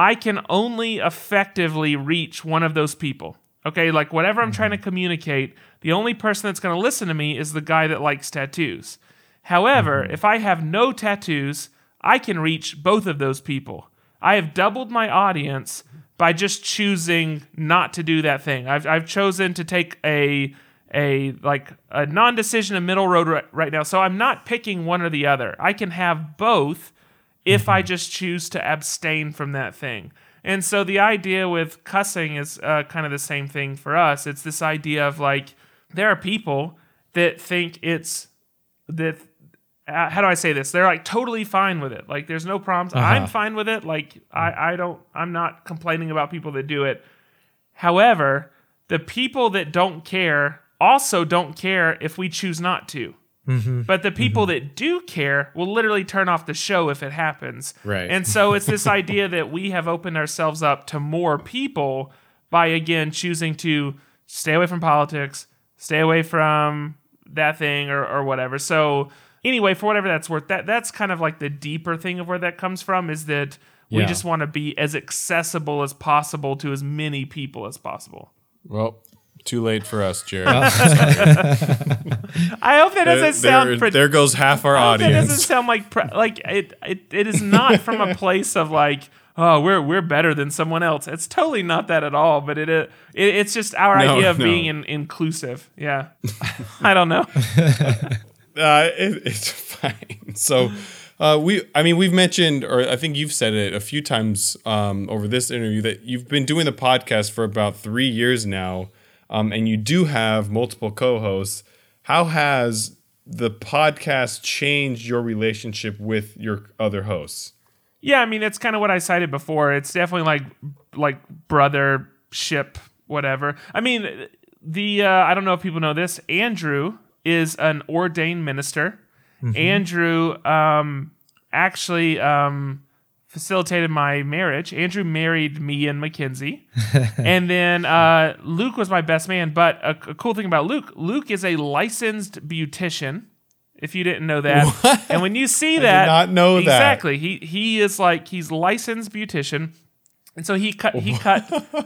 I can only effectively reach one of those people. Okay, like whatever I'm trying to mm-hmm. communicate, the only person that's going to listen to me is the guy that likes tattoos. However, mm-hmm. if I have no tattoos, I can reach both of those people. I have doubled my audience by just choosing not to do that thing. I've, I've chosen to take a a like a non-decision a middle road right, right now. So I'm not picking one or the other. I can have both if I just choose to abstain from that thing. And so the idea with cussing is uh, kind of the same thing for us. It's this idea of like there are people that think it's that uh, how do I say this? They're like totally fine with it. Like there's no problems. I'm fine with it. Like I I don't I'm not complaining about people that do it. However, the people that don't care also don't care if we choose not to. Mm-hmm. But the people mm-hmm. that do care will literally turn off the show if it happens. Right. And so it's this idea that we have opened ourselves up to more people by again choosing to stay away from politics, stay away from that thing or, or whatever. So anyway, for whatever that's worth, that that's kind of like the deeper thing of where that comes from is that we just want to be as accessible as possible to as many people as possible. Well, too late for us, Jared. I hope that there, doesn't sound there- pre- there goes half our audience. That doesn't sound like pre- like it, it. It is not from a place of like, oh, we're we're better than someone else. It's totally not that at all. But it, it it's just our No, idea of no. being in, inclusive. Yeah, I don't know. Uh, it, it's fine. So, uh, we, I mean, we've mentioned, or I think you've said it a few times um, over this interview that you've been doing the podcast for about three years now, um, and you do have multiple co-hosts. How has the podcast changed your relationship with your other hosts? Yeah, I mean it's kind of what I cited before. It's definitely like like brothership, whatever. I mean the uh, I don't know if people know this. Andrew is an ordained minister. Andrew um, actually um, facilitated my marriage. Andrew married me and Mackenzie, and then uh, Luke was my best man. But a, a cool thing about Luke, Luke is a licensed beautician. If you didn't know that, and when you see that, not know that. exactly. He he is like he's licensed beautician. And so he cut he cut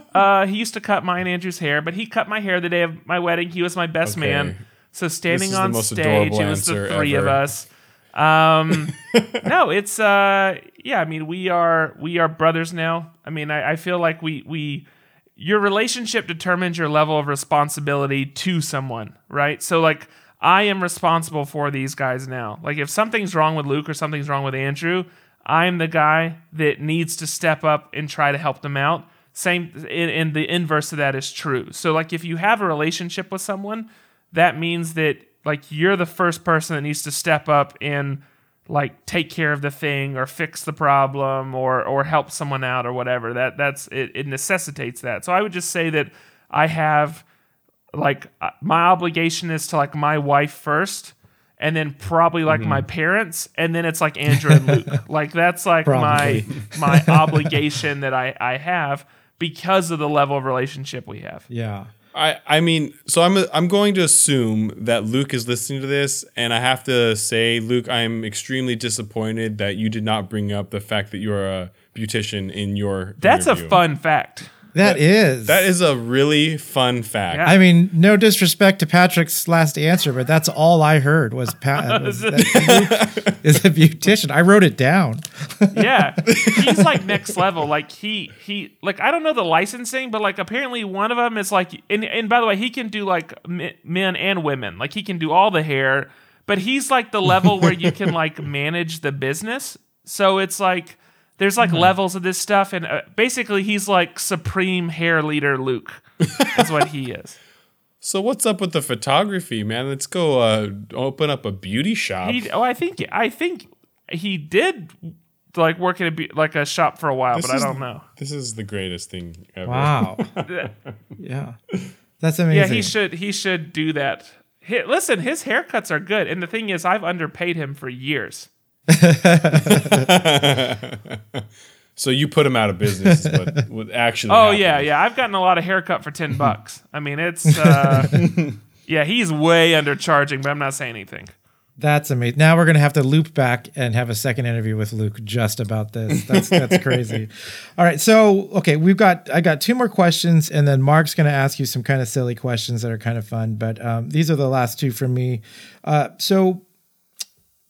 uh he used to cut mine and Andrew's hair, but he cut my hair the day of my wedding. He was my best Okay. man. So standing on stage, it was the three of us. Um no, it's uh yeah, I mean we are we are brothers now. I mean I, I feel like we we your relationship determines your level of responsibility to someone, right? So like I am responsible for these guys now. Like if something's wrong with Luke or something's wrong with Andrew, I'm the guy that needs to step up and try to help them out. Same and, the inverse of that is true. So like if you have a relationship with someone, that means that like you're the first person that needs to step up and like take care of the thing or fix the problem or or help someone out or whatever. That that's it, it necessitates that. So i would just say that i have like uh, my obligation is to like my wife first and then probably like my parents and then it's like andrew and luke. Like that's like my my obligation that i i have because of the level of relationship we have. Yeah. I, I mean, so I'm I'm going to assume that Luke is listening to this, and I have to say, Luke, I'm extremely disappointed that you did not bring up the fact that you're a beautician in your. that's interview. a fun fact that is. That is a really fun fact. Yeah. I mean, no disrespect to Patrick's last answer, but that's all I heard was Pat was that Luke is a beautician. I wrote it down. yeah he's like next level like he he like i don't know the licensing but like apparently one of them is like and, and by the way he can do like men and women like he can do all the hair but he's like the level where you can like manage the business so it's like there's like levels of this stuff and uh, basically he's like supreme hair leader luke is what he is So what's up with the photography, man? Let's go uh, open up a beauty shop. He, oh, I think I think he did like work at a be- like a shop for a while, This but I don't know. This is the greatest thing ever. Wow. yeah. That's amazing. Yeah, he should he should do that. Hi listen, his haircuts are good, and the thing is, I've underpaid him for years. So you put him out of business, is what, what actually? Oh happened. yeah, yeah. I've gotten a lot of haircut for ten bucks. I mean, it's uh, yeah, he's way undercharging, but I'm not saying anything. That's amazing. Now we're gonna have to loop back and have a second interview with Luke just about this. That's that's crazy. All right, so okay, we've got I got two more questions, and then Mark's gonna ask you some kind of silly questions that are kind of fun. But um, these are the last two from me. Uh, so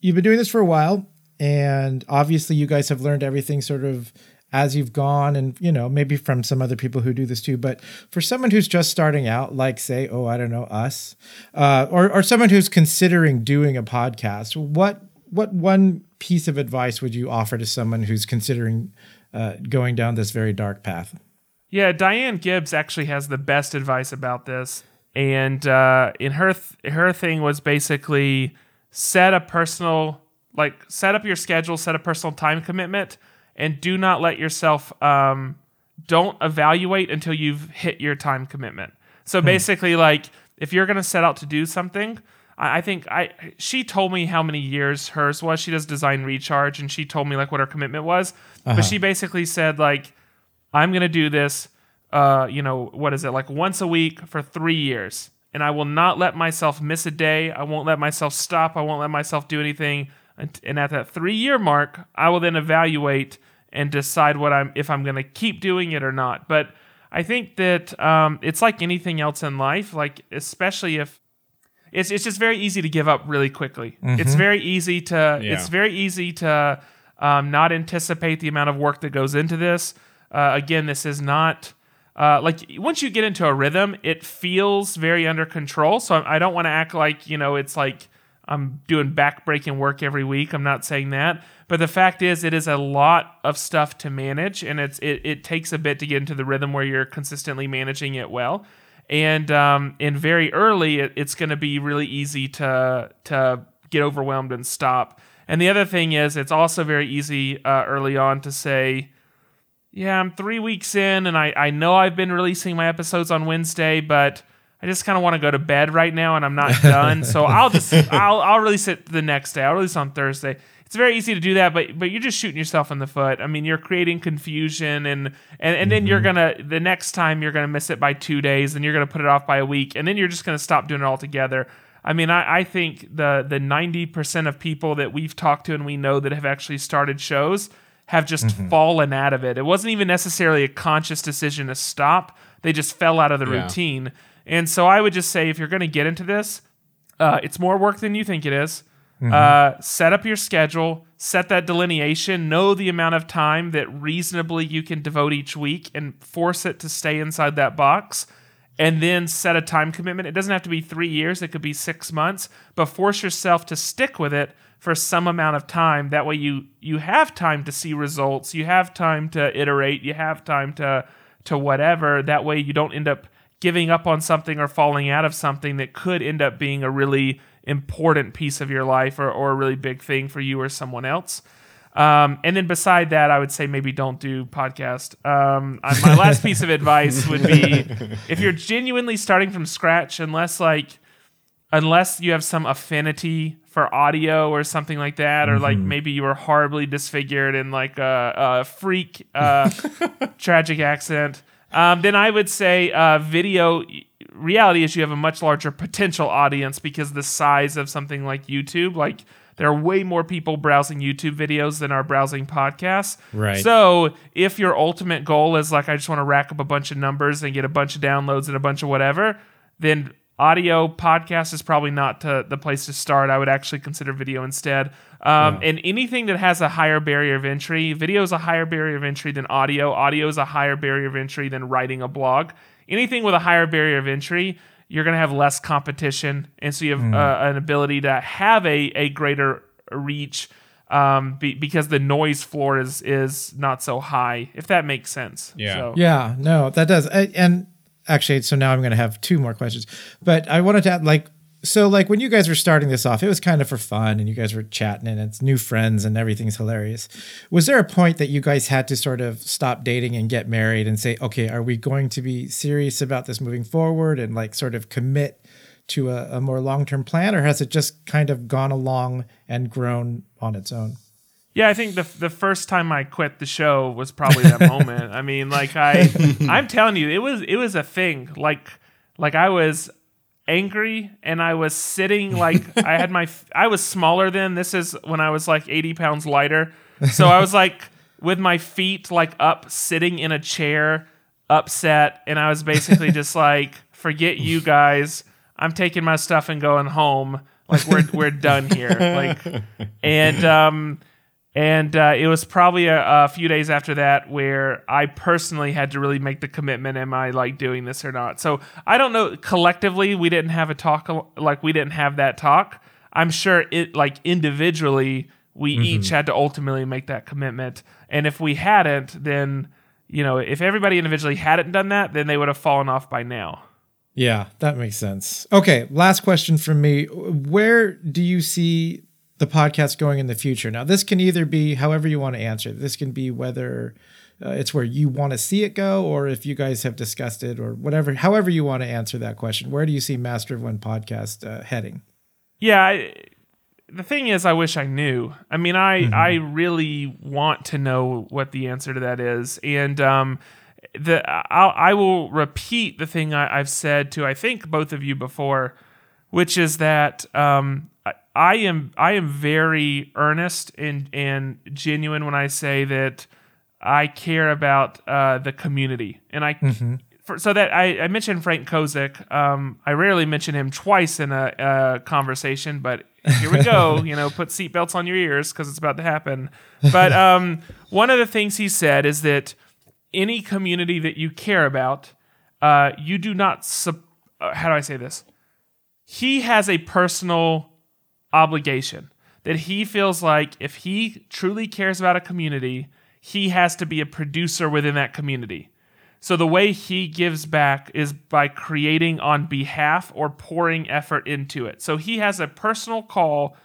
you've been doing this for a while, and obviously you guys have learned everything sort of as you've gone and you know maybe from some other people who do this too but for someone who's just starting out like say oh i don't know us uh, or, or someone who's considering doing a podcast what what one piece of advice would you offer to someone who's considering uh, going down this very dark path? Yeah, Diane Gibbs actually has the best advice about this, and uh, in her th- her thing was basically set a personal like set up your schedule, set a personal time commitment, and do not let yourself um, don't evaluate until you've hit your time commitment. So basically, like if you're gonna set out to do something. I I think I she told me how many years hers was. She does design recharge, and she told me like what her commitment was. But she basically said like I'm gonna do this. Uh, you know, what is it like once a week for three years, and I will not let myself miss a day. I won't let myself stop. I won't let myself do anything. And, at that three year mark, I will then evaluate and decide what I'm if I'm gonna keep doing it or not. But I think that um, it's like anything else in life, like especially if it's it's just very easy to give up really quickly. It's very easy to Yeah. it's very easy to um, not anticipate the amount of work that goes into this. Uh, again, this is not uh, like once you get into a rhythm, it feels very under control. So I don't want to act like you know it's like I'm doing backbreaking work every week. I'm not saying that, but the fact is, it is a lot of stuff to manage, and it's it, it takes a bit to get into the rhythm where you're consistently managing it well. And um, and very early, it, it's going to be really easy to to get overwhelmed and stop. And the other thing is, it's also very easy uh, early on to say, yeah, I'm three weeks in, and I, I know I've been releasing my episodes on Wednesday, but I just kind of want to go to bed right now, and I'm not done. so I'll just I'll I'll release it the next day. I'll release on Thursday. It's very easy to do that, but but you're just shooting yourself in the foot. I mean, you're creating confusion, and and, and then you're mm-hmm. gonna the next time you're gonna miss it by two days, and you're gonna put it off by a week, and then you're just gonna stop doing it altogether. I mean, I, I think the the ninety percent of people that we've talked to and we know that have actually started shows have just fallen out of it. It wasn't even necessarily a conscious decision to stop. They just fell out of the Yeah. routine. And so I would just say if you're going to get into this, uh, it's more work than you think it is. Uh, set up your schedule, set that delineation, know the amount of time that reasonably you can devote each week, and force it to stay inside that box. And then set a time commitment. It doesn't have to be three years, it could be six months, but force yourself to stick with it for some amount of time. That way you you have time to see results, you have time to iterate, you have time to to whatever. That way you don't end up giving up on something or falling out of something that could end up being a really important piece of your life or, or a really big thing for you or someone else. Um, and then beside that, I would say maybe don't do podcast. Um, my last piece of advice would be if you're genuinely starting from scratch, unless like unless you have some affinity for audio or something like that, or like maybe you were horribly disfigured in like a, a freak uh, tragic accident, um, then I would say uh, video. Reality is you have a much larger potential audience because the size of something like YouTube, like there are way more people browsing YouTube videos than are browsing podcasts. Right. So if your ultimate goal is like I just want to rack up a bunch of numbers and get a bunch of downloads and a bunch of whatever, then audio podcast is probably not to, the place to start. I would actually consider video instead. Um, And anything that has a higher barrier of entry, video is a higher barrier of entry than audio. Audio is a higher barrier of entry than writing a blog. Anything with a higher barrier of entry, you're going to have less competition, and so you have uh, an ability to have a, a greater reach um, be, because the noise floor is is not so high. If that makes sense. Yeah. So, Yeah, no, that does. I, and actually, so now I'm going to have two more questions. But I wanted to add, like, so like when you guys were starting this off, it was kind of for fun, and you guys were chatting, and it's new friends, and everything's hilarious. Was there a point that you guys had to sort of stop dating and get married and say, okay, are we going to be serious about this moving forward, and like sort of commit to a, a more long term plan, or has it just kind of gone along and grown on its own? Yeah, I think the the first time I quit the show was probably that moment. I mean, like I I'm telling you, it was it was a thing. Like like I was angry and I was sitting like I had my I was smaller then. This is when I was like 80 pounds lighter. So I was like with my feet like up sitting in a chair upset and I was basically just like forget you guys. I'm taking my stuff and going home. Like we're we're done here. Like and um and uh, it was probably a, a, few days after that where I personally had to really make the commitment: Am I like doing this or not? So I don't know. Collectively, we didn't have a talk. Like we didn't have that talk. I'm sure it like individually we mm-hmm. each had to ultimately make that commitment. And if we hadn't, then you know, if everybody individually hadn't done that, then they would have fallen off by now. Yeah, that makes sense. Okay, last question from me. Where do you see the podcast going in the future. Now, this can either be however you want to answer. This can be whether uh, it's where you want to see it go, or if you guys have discussed it, or whatever. However you want to answer that question. Where do you see Master of One podcast uh, heading? Yeah, I, the thing is, I wish I knew. I mean, I mm-hmm. I really want to know what the answer to that is, and um, the I'll, I will repeat the thing I, have said to I think both of you before, which is that um, I am I am very earnest and and genuine when I say that I care about uh, the community, and I mm-hmm. for, so that I, I mentioned Frank Kozik. Um, I rarely mention him twice in a, a conversation, but here we go. you know, put seatbelts on your ears because it's about to happen. But um, one of the things he said is that any community that you care about, uh, you do not. Sup- uh, how do I say this? He has a personal obligation that he feels like if he truly cares about a community, he has to be a producer within that community. So the way he gives back is by creating on behalf or pouring effort into it. So he has a personal call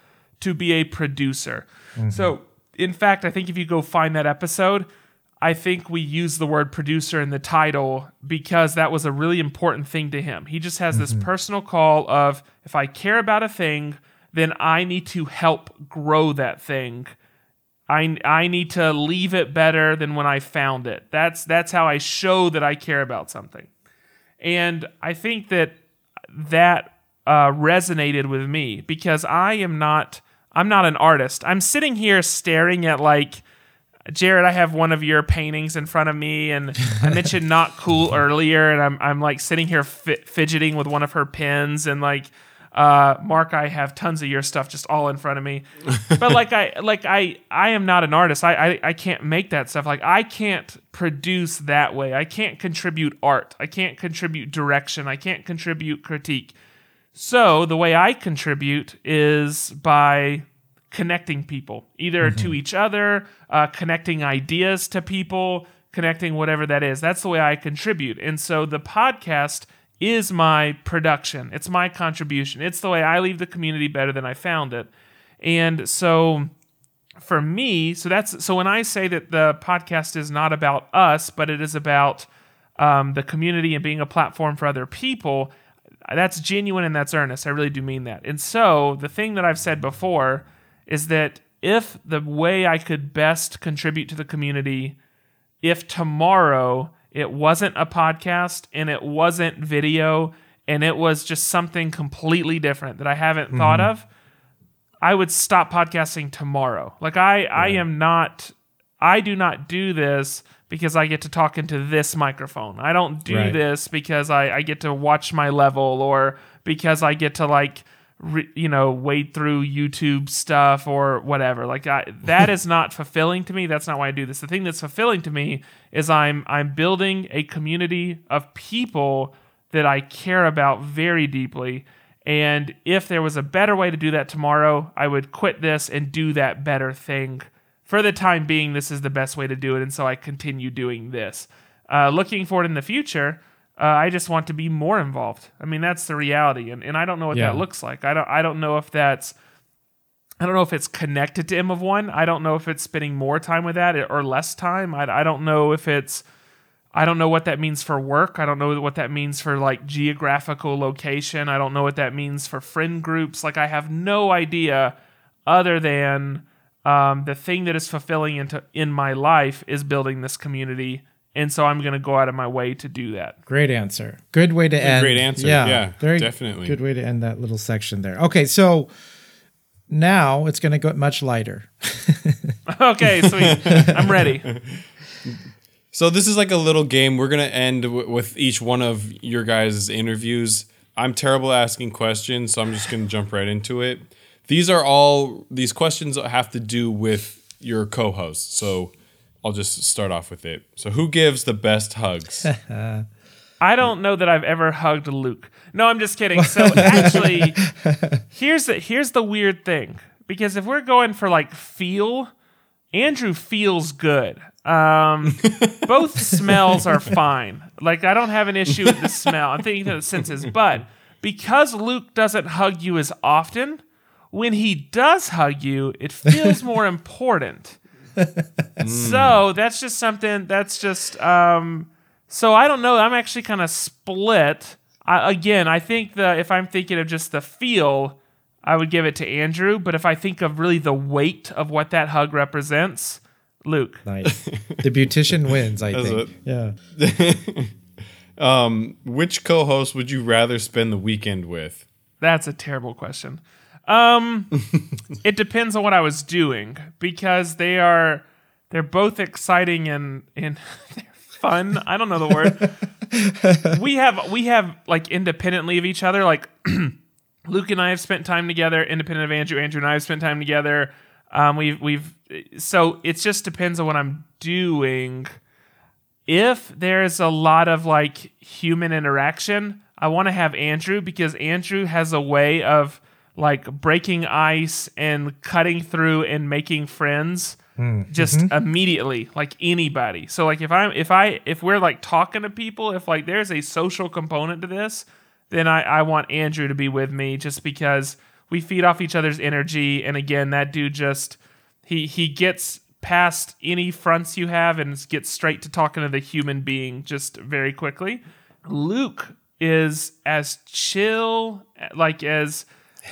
to be a producer. Mm-hmm. So in fact, I think if you go find that episode, I think we use the word producer in the title because that was a really important thing to him. He just has mm-hmm. this personal call of if I care about a thing, then I need to help grow that thing. I, I need to leave it better than when I found it. That's that's how I show that I care about something. And I think that that uh, resonated with me because I am not I'm not an artist. I'm sitting here staring at like Jared, I have one of your paintings in front of me, and I mentioned not cool earlier, and I'm I'm like sitting here fidgeting with one of her pens, and like uh, Mark, I have tons of your stuff just all in front of me. But like I like I I am not an artist. I, I I can't make that stuff. Like I can't produce that way. I can't contribute art. I can't contribute direction. I can't contribute critique. So the way I contribute is by connecting people, either mm-hmm. to each other, uh, connecting ideas to people, connecting whatever that is. That's the way I contribute. And so the podcast is my production. It's my contribution. It's the way I leave the community better than I found it. And so for me, so that's so when I say that the podcast is not about us, but it is about um, the community and being a platform for other people, that's genuine and that's earnest. I really do mean that. And so the thing that I've said before is that if the way I could best contribute to the community, if tomorrow it wasn't a podcast and it wasn't video and it was just something completely different that I haven't mm-hmm. thought of, I would stop podcasting tomorrow. Like I I am not I do not do this because I get to talk into this microphone. I don't do right. this because I, I get to watch my level or because I get to like re, you know wade through YouTube stuff or whatever. Like I, that is not fulfilling to me. That's not why I do this. The thing that's fulfilling to me is I'm I'm building a community of people that I care about very deeply. And if there was a better way to do that tomorrow, I would quit this and do that better thing. For the time being, this is the best way to do it, and so I continue doing this. Uh, looking forward in the future, Uh, I just want to be more involved. I mean, that's the reality, and, and I don't know what Yeah. that looks like. I don't I don't know if that's I don't know if it's connected to M of one. I don't know if it's spending more time with that or less time. I, I don't know if it's I don't know what that means for work. I don't know what that means for like geographical location. I don't know what that means for friend groups. Like I have no idea other than um, the thing that is fulfilling into in my life is building this community. And so I'm going to go out of my way to do that. Great answer. Good way to end. great answer. Yeah, very definitely. Good way to end that little section there. Okay, so now it's going to get much lighter. okay, sweet. I'm ready. So this is like a little game. We're gonna end w- with each one of your guys' interviews. I'm terrible at asking questions, so I'm just gonna jump right into it. These are all these questions have to do with your co-host. So I'll just start off with it. So who gives the best hugs? I don't know that I've ever hugged Luke. No, I'm just kidding. So actually, here's the here's the weird thing. Because if we're going for like feel, Andrew feels good. Um, both smells are fine. Like I don't have an issue with the smell. I'm thinking of the senses, but because Luke doesn't hug you as often, when he does hug you, it feels more important. So that's just something. That's just um, so I don't know. I'm actually kind of split. I, again, I think the if I'm thinking of just the feel, I would give it to Andrew. But if I think of really the weight of what that hug represents, Luke. Nice. the beautician wins, I That's think. it. Yeah. Which co-host would you rather spend the weekend with? That's a terrible question. Um, it depends on what I was doing because they are they're both exciting and and fun. I don't know the word. we have we have like independently of each other. Like Luke and I have spent time together, independent of Andrew. Andrew and I have spent time together. Um, we've we've so it just depends on what I'm doing. If there's a lot of like human interaction, I want to have Andrew because Andrew has a way of like breaking ice and cutting through and making friends hmm. just mm-hmm. immediately like anybody. So like if i'm if i if we're like talking to people if like there's a social component to this then i i want andrew to be with me just because we feed off each other's energy. And again that dude just he he gets past any fronts you have and gets straight to talking to the human being just very quickly. Luke is as chill like as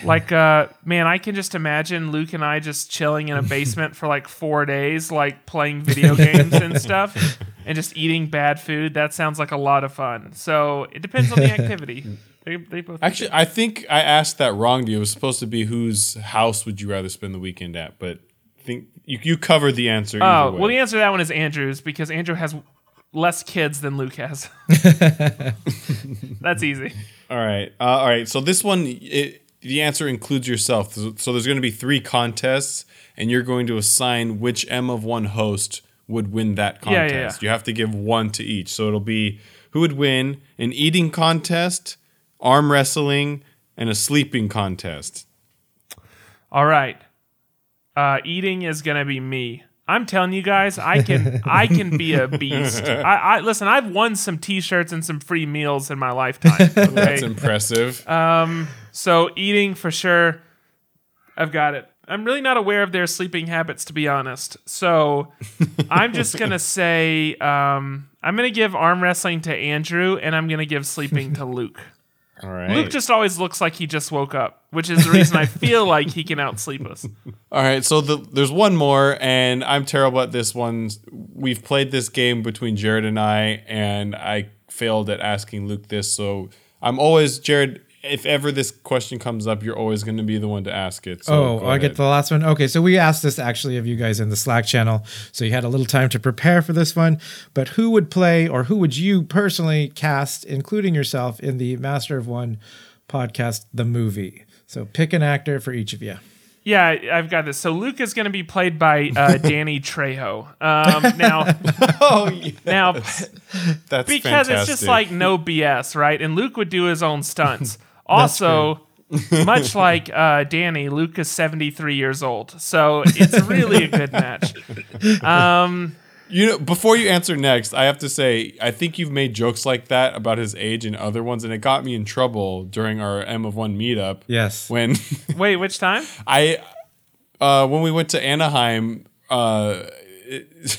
like uh man i can just imagine luke and i just chilling in a basement for like four days like playing video games and stuff and just eating bad food that sounds like a lot of fun so it depends on the activity they, they both Actually, I think I asked that wrong to you. It was supposed to be whose house would you rather spend the weekend at, but I think you, you covered the answer. oh way. well the answer to that one is andrew's because andrew has less kids than luke has that's easy All right. Uh, all right. So this one, it, the answer includes yourself. So there's going to be three contests, and you're going to assign which M of one host would win that Yeah, yeah, contest. yeah. You have to give one to each. So it'll be who would win an eating contest, arm wrestling, and a sleeping contest. All right. Uh, eating is gonna be me. I'm telling you guys, I can I can be a beast. I, I listen. I've won some T-shirts and some free meals in my lifetime. That's impressive. Uh, so eating for sure. I've got it. I'm really not aware of their sleeping habits, to be honest. So I'm just gonna say um, I'm gonna give arm wrestling to Andrew, and I'm gonna give sleeping to Luke. All right. Luke just always looks like he just woke up, which is the reason I feel like he can outsleep us. All right, so the, there's one more, and I'm terrible at this one. We've played this game between Jared and I, and I failed at asking Luke this. So I'm always Jared. If ever this question comes up, you're always going to be the one to ask it. So Oh, go I get the last one. Okay, so we asked this actually of you guys in the Slack channel, so you had a little time to prepare for this one. But who would play, or who would you personally cast, including yourself, in the Master of One podcast, the movie? So pick an actor for each of you. Yeah, I- I've got this. So Luke is going to be played by uh, Danny Trejo. Um, now, Oh, yeah. now that's because it's just like no BS, right? And Luke would do his own stunts. also, much like uh, Danny, Luke is 73 years old, so it's really a good match. Um, You know, before you answer next, I have to say, I think you've made jokes like that about his age and other ones, and it got me in trouble during our M of One meetup. Yes. When Wait, which time? I, uh, when we went to Anaheim, uh, it,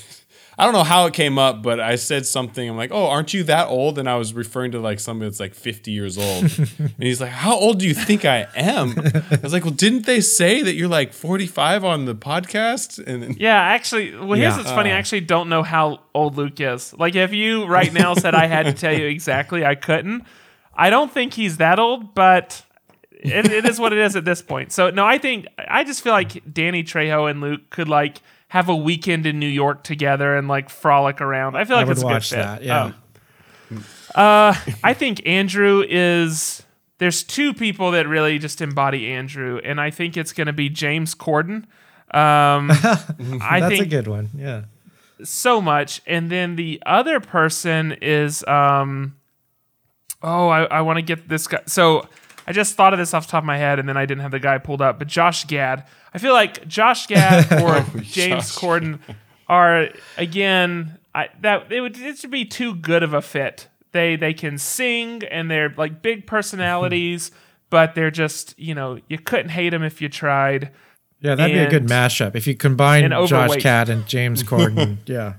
I don't know how it came up, but I said something. I'm like, "Oh, aren't you that old?" And I was referring to like somebody that's like 50 years old. and he's like, "How old do you think I am?" I was like, "Well, didn't they say that you're like 45 on the podcast?" And then, Yeah, actually, well, here's Yeah. what's funny. I uh. actually don't know how old Luke is. Like, if you right now said I had to tell you exactly, I couldn't. I don't think he's that old, but it, it is what it is at this point. So, no, I think I just feel like Danny Trejo and Luke could like have a weekend in New York together and like frolic around. I feel like I it's a good fit. that. Yeah. Um, uh, I think Andrew is. There's two people that really just embody Andrew, and I think it's going to be James Corden. Um, I That's a good one. Yeah. so much. And then the other person is um oh, I, I want to get this guy. So I just thought of this off the top of my head and then I didn't have the guy pulled up, but Josh Gad. I feel like Josh Gad or James Josh. Corden are again I that it would it should be too good of a fit. They they can sing and they're like big personalities, but they're just, you know, you couldn't hate them if you tried. Yeah, that'd be a good mashup if you combine Josh. Gad and James Corden. yeah.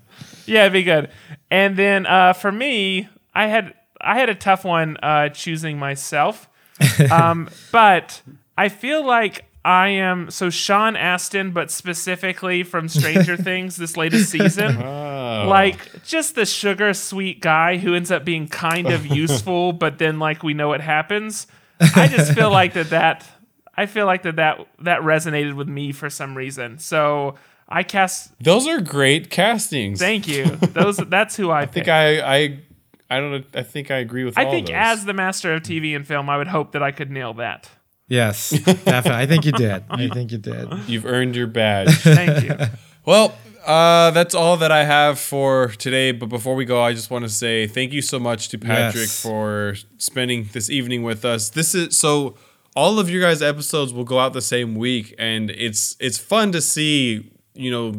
Yeah, it'd be good. And then uh, for me, I had I had a tough one uh, choosing myself, um, but I feel like I am so Sean Astin, but specifically from Stranger Things this latest season. Like just the sugar sweet guy who ends up being kind of useful, but then like we know what happens. I just feel like that that I feel like that that that resonated with me for some reason. So I cast. those are great castings. Thank you. Those that's who I, I think I, I, I don't. I think I agree with. That. I all think those. as the master of TV and film, I would hope that I could nail that. Yes, definitely. I think you did. I think you did. you've earned your badge. Thank you. Well, uh, that's all that I have for today. But before we go, I just want to say thank you so much to Patrick Yes. for spending this evening with us. This is so all of your guys' episodes will go out the same week, and it's it's fun to see you know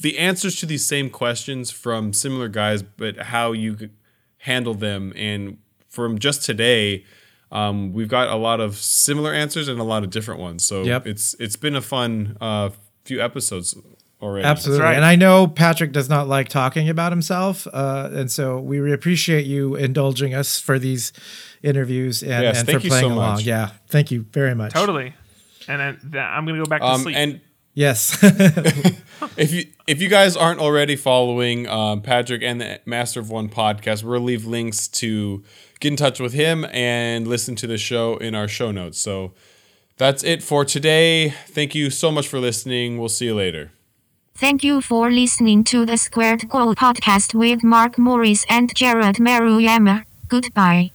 the answers to these same questions from similar guys, but how you handle them. And from just today, um, we've got a lot of similar answers and a lot of different ones. So Yep. it's it's been a fun uh, few episodes already. Absolutely. right. And I know Patrick does not like talking about himself. Uh, and so we appreciate you indulging us for these interviews and, Yes, and thank for you playing so along. much. Yeah. Thank you very much. Totally. And then I'm gonna go back to Um, sleep. and Yes. if you if you guys aren't already following um, Patrick and the Master of One podcast, we'll leave links to get in touch with him and listen to the show in our show notes. So that's it for today. Thank you so much for listening. We'll see you later. Thank you for listening to the Squared Co podcast with Mark Morris and Jared Maruyama. Goodbye.